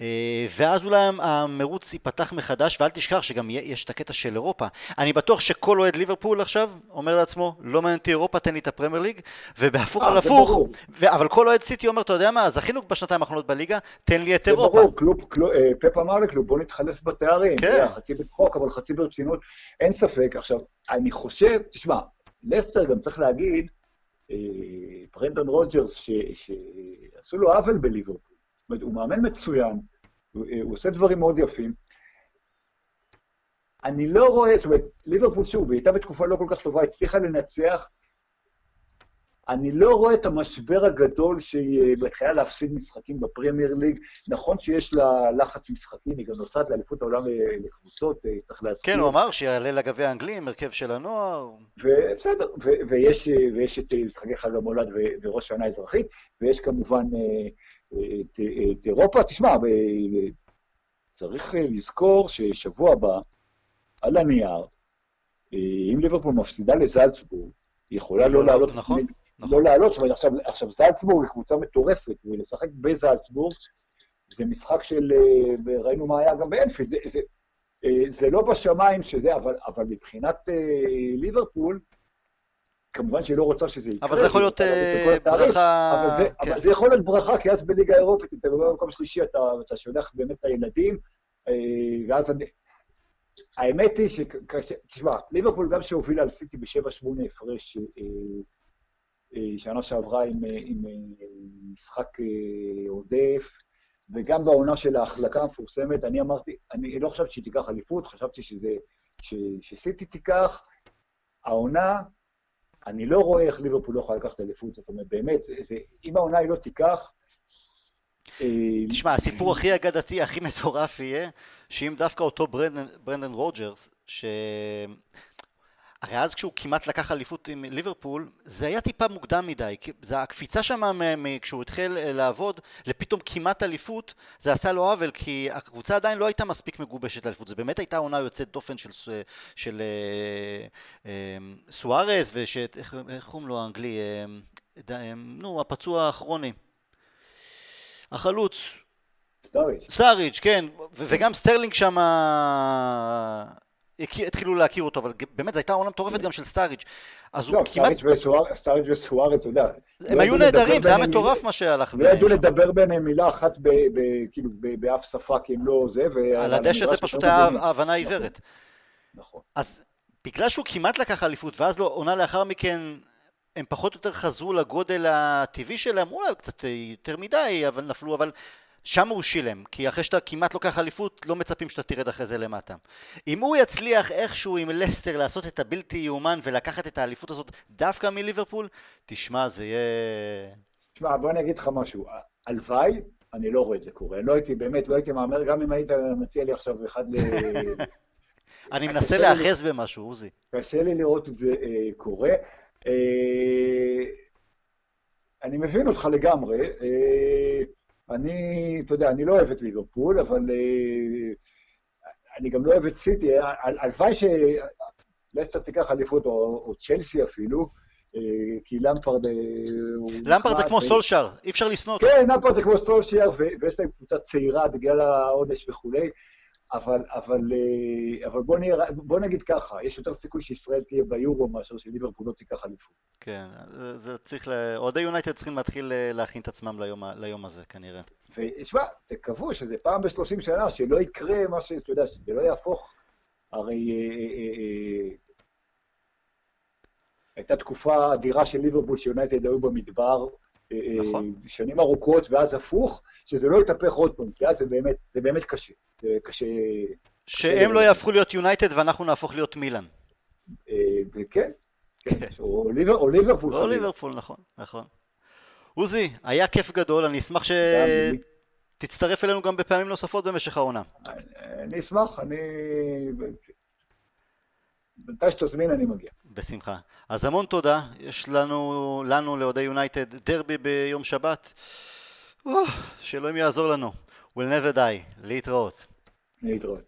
אה, ואז אולי המרוץ ייפתח מחדש, ואל תשכח שגם יש את הקטע של אירופה. אני בטוח שכל אוהד ליברפול עכשיו אומר לעצמו, לא מעניין אותי אירופה, תן לי את הפרמייר ליג, ובהפוך על הפוך, אבל כל אוהד סיטי אומר, אתה יודע מה, זכינו בשנתיים האחרונות בליגה, תן לי את אירופה. זה ברור, קלוב, קלוב, אה, פפ אמר לקלוב, בוא נתחלף בתארים, כן. חצי בצחוק, אבל חצי ברצינות, אין ספק. עכשיו, אני חושב, תשמע, לסטר גם צריך להגיד, אה, ברנדון רוג'רס, שעשו לו עוול בליברפול. זאת אומרת, הוא מאמן מצוין, הוא, הוא עושה דברים מאוד יפים. אני לא רואה, זאת אומרת, ליברפול שוב, היא הייתה בתקופה לא כל כך טובה, הצליחה לנצח. אני לא רואה את המשבר הגדול שהיא מתחילה להפסיד משחקים בפרמייר ליג. נכון שיש לה לחץ משחקים, היא גם נוסעת לאליפות העולם לקבוצות, אה, צריך להזכיר. כן, הוא אמר שיעלה לגביע האנגלי עם הרכב של הנוער. ובסדר, ויש, ויש את משחקי חג המולד וראש השנה האזרחית, ויש כמובן אה, את, את אירופה. תשמע, צריך לזכור ששבוע הבא, על הנייר, אם ליברפול מפסידה לזלצבורג, היא יכולה לא לעלות... נכון. נכון. לא לעלות, אומרת, עכשיו, עכשיו זלצבורג היא קבוצה מטורפת, ולשחק בזלצבורג זה משחק של, ראינו מה היה גם באנפילד, זה, זה, זה לא בשמיים שזה, אבל, אבל מבחינת ליברפול, כמובן שהיא לא רוצה שזה יקרה. אבל זה יכול להיות אה, ברכה... אבל זה, כן. אבל זה יכול להיות ברכה, כי אז בליגה האירופית, אתה מדבר במקום שלישי, אתה, אתה שולח באמת את הילדים, אה, ואז אני... האמת היא ש... תשמע, ליברפול גם שהובילה על סיטי ב-7-8 הפרש אה, שנה שעברה עם, עם משחק עודף, וגם בעונה של ההחלקה המפורסמת, אני אמרתי, אני לא חשבתי שהיא תיקח אליפות, חשבתי שזה, ש, שסיטי תיקח. העונה אני לא רואה איך ליברפול לא יכולה לקחת אליפות, זאת אומרת, באמת, זה, זה, אם העונה היא לא תיקח... אה, תשמע, הסיפור הכי אגדתי, הכי מטורף יהיה, שאם דווקא אותו ברנדן, ברנדן רוג'רס, ש... הרי אז כשהוא כמעט לקח אליפות עם ליברפול, זה היה טיפה מוקדם מדי. זה הקפיצה שם כשהוא התחיל אה, לעבוד, לפתאום כמעט אליפות, זה עשה לו עוול, כי הקבוצה עדיין לא הייתה מספיק מגובשת לאליפות. זה באמת הייתה עונה יוצאת דופן של, של, של אה, אה, סוארז, ואיך קוראים לו האנגלי? נו, הפצוע הכרוני. החלוץ. סטארידג'. סטארידג', כן, וגם סטרלינג שם התחילו להכיר אותו, אבל באמת זו הייתה עונה מטורפת גם של סטאריץ'. אז לא, הוא כמעט... סטאריץ' וסוארץ, אתה יודע. הם היו נהדרים, זה היה מטורף מה שהלך ביניהם. לא ידעו לדבר ביניהם מילה אחת, כאילו, באף שפה, כי הם לא זה, על הדשא זה פשוט היה הבנה עיוורת. נכון. אז בגלל שהוא כמעט לקח אליפות, ואז לא, עונה לאחר מכן, הם פחות או יותר חזרו לגודל הטבעי שלהם, אולי קצת יותר מדי, אבל נפלו, אבל שם הוא שילם, כי אחרי שאתה כמעט לוקח אליפות, לא מצפים שאתה תרד אחרי זה למטה. אם הוא יצליח איכשהו עם לסטר לעשות את הבלתי יאומן ולקחת את האליפות הזאת דווקא מליברפול, תשמע, זה יהיה... תשמע, בוא אני אגיד לך משהו. הלוואי, אני לא רואה את זה קורה. לא הייתי, באמת, לא הייתי מהמר, גם אם היית מציע לי עכשיו אחד ל... <laughs> אני מנסה להאחז במשהו, עוזי. קשה לי לראות את זה אה, קורה. אה, אני מבין אותך לגמרי. אה, אני, אתה יודע, אני לא אוהב את ליברפול, אבל אה, אני גם לא אוהב את סיטי. הלוואי שלסטר תיקח אליפות, או, או צ'לסי אפילו, אה, כי למפרד... אה, למפרד זה כמו סולשר, אי אפשר לשנוא אותו. כן, למפרד זה כמו סולשר, ויש להם קבוצה צעירה בגלל העונש וכולי. אבל, אבל, אה, אבל בוא, נראה, בוא נגיד ככה, יש יותר סיכוי שישראל תהיה ביורו מאשר שליברפול לא תיקח אליפות. כן, זה, זה צריך, אוהדי יונייטד צריכים להתחיל אה, להכין את עצמם ליום, ליום הזה כנראה. ותשמע, תקוו שזה פעם בשלושים שנה, שלא יקרה מה שאתה יודע, שזה לא יהפוך, הרי אה, אה, אה, הייתה תקופה אדירה של ליברפול שיונייטד היו במדבר, נכון. שנים ארוכות, ואז הפוך, שזה לא יתהפך עוד פעם, כי אז זה באמת, זה באמת קשה. זה קשה... שהם לא יהפכו להיות יונייטד ואנחנו נהפוך להיות מילאן. כן, כן, או ליברפול. או ליברפול, נכון, נכון. עוזי, היה כיף גדול, אני אשמח שתצטרף אלינו גם בפעמים נוספות במשך העונה. אני אשמח, אני... מתי שתזמין אני מגיע. בשמחה. אז המון תודה, יש לנו, לנו לאוהדי יונייטד דרבי ביום שבת. שאלוהים יעזור לנו. will never die. להתראות. להתראות.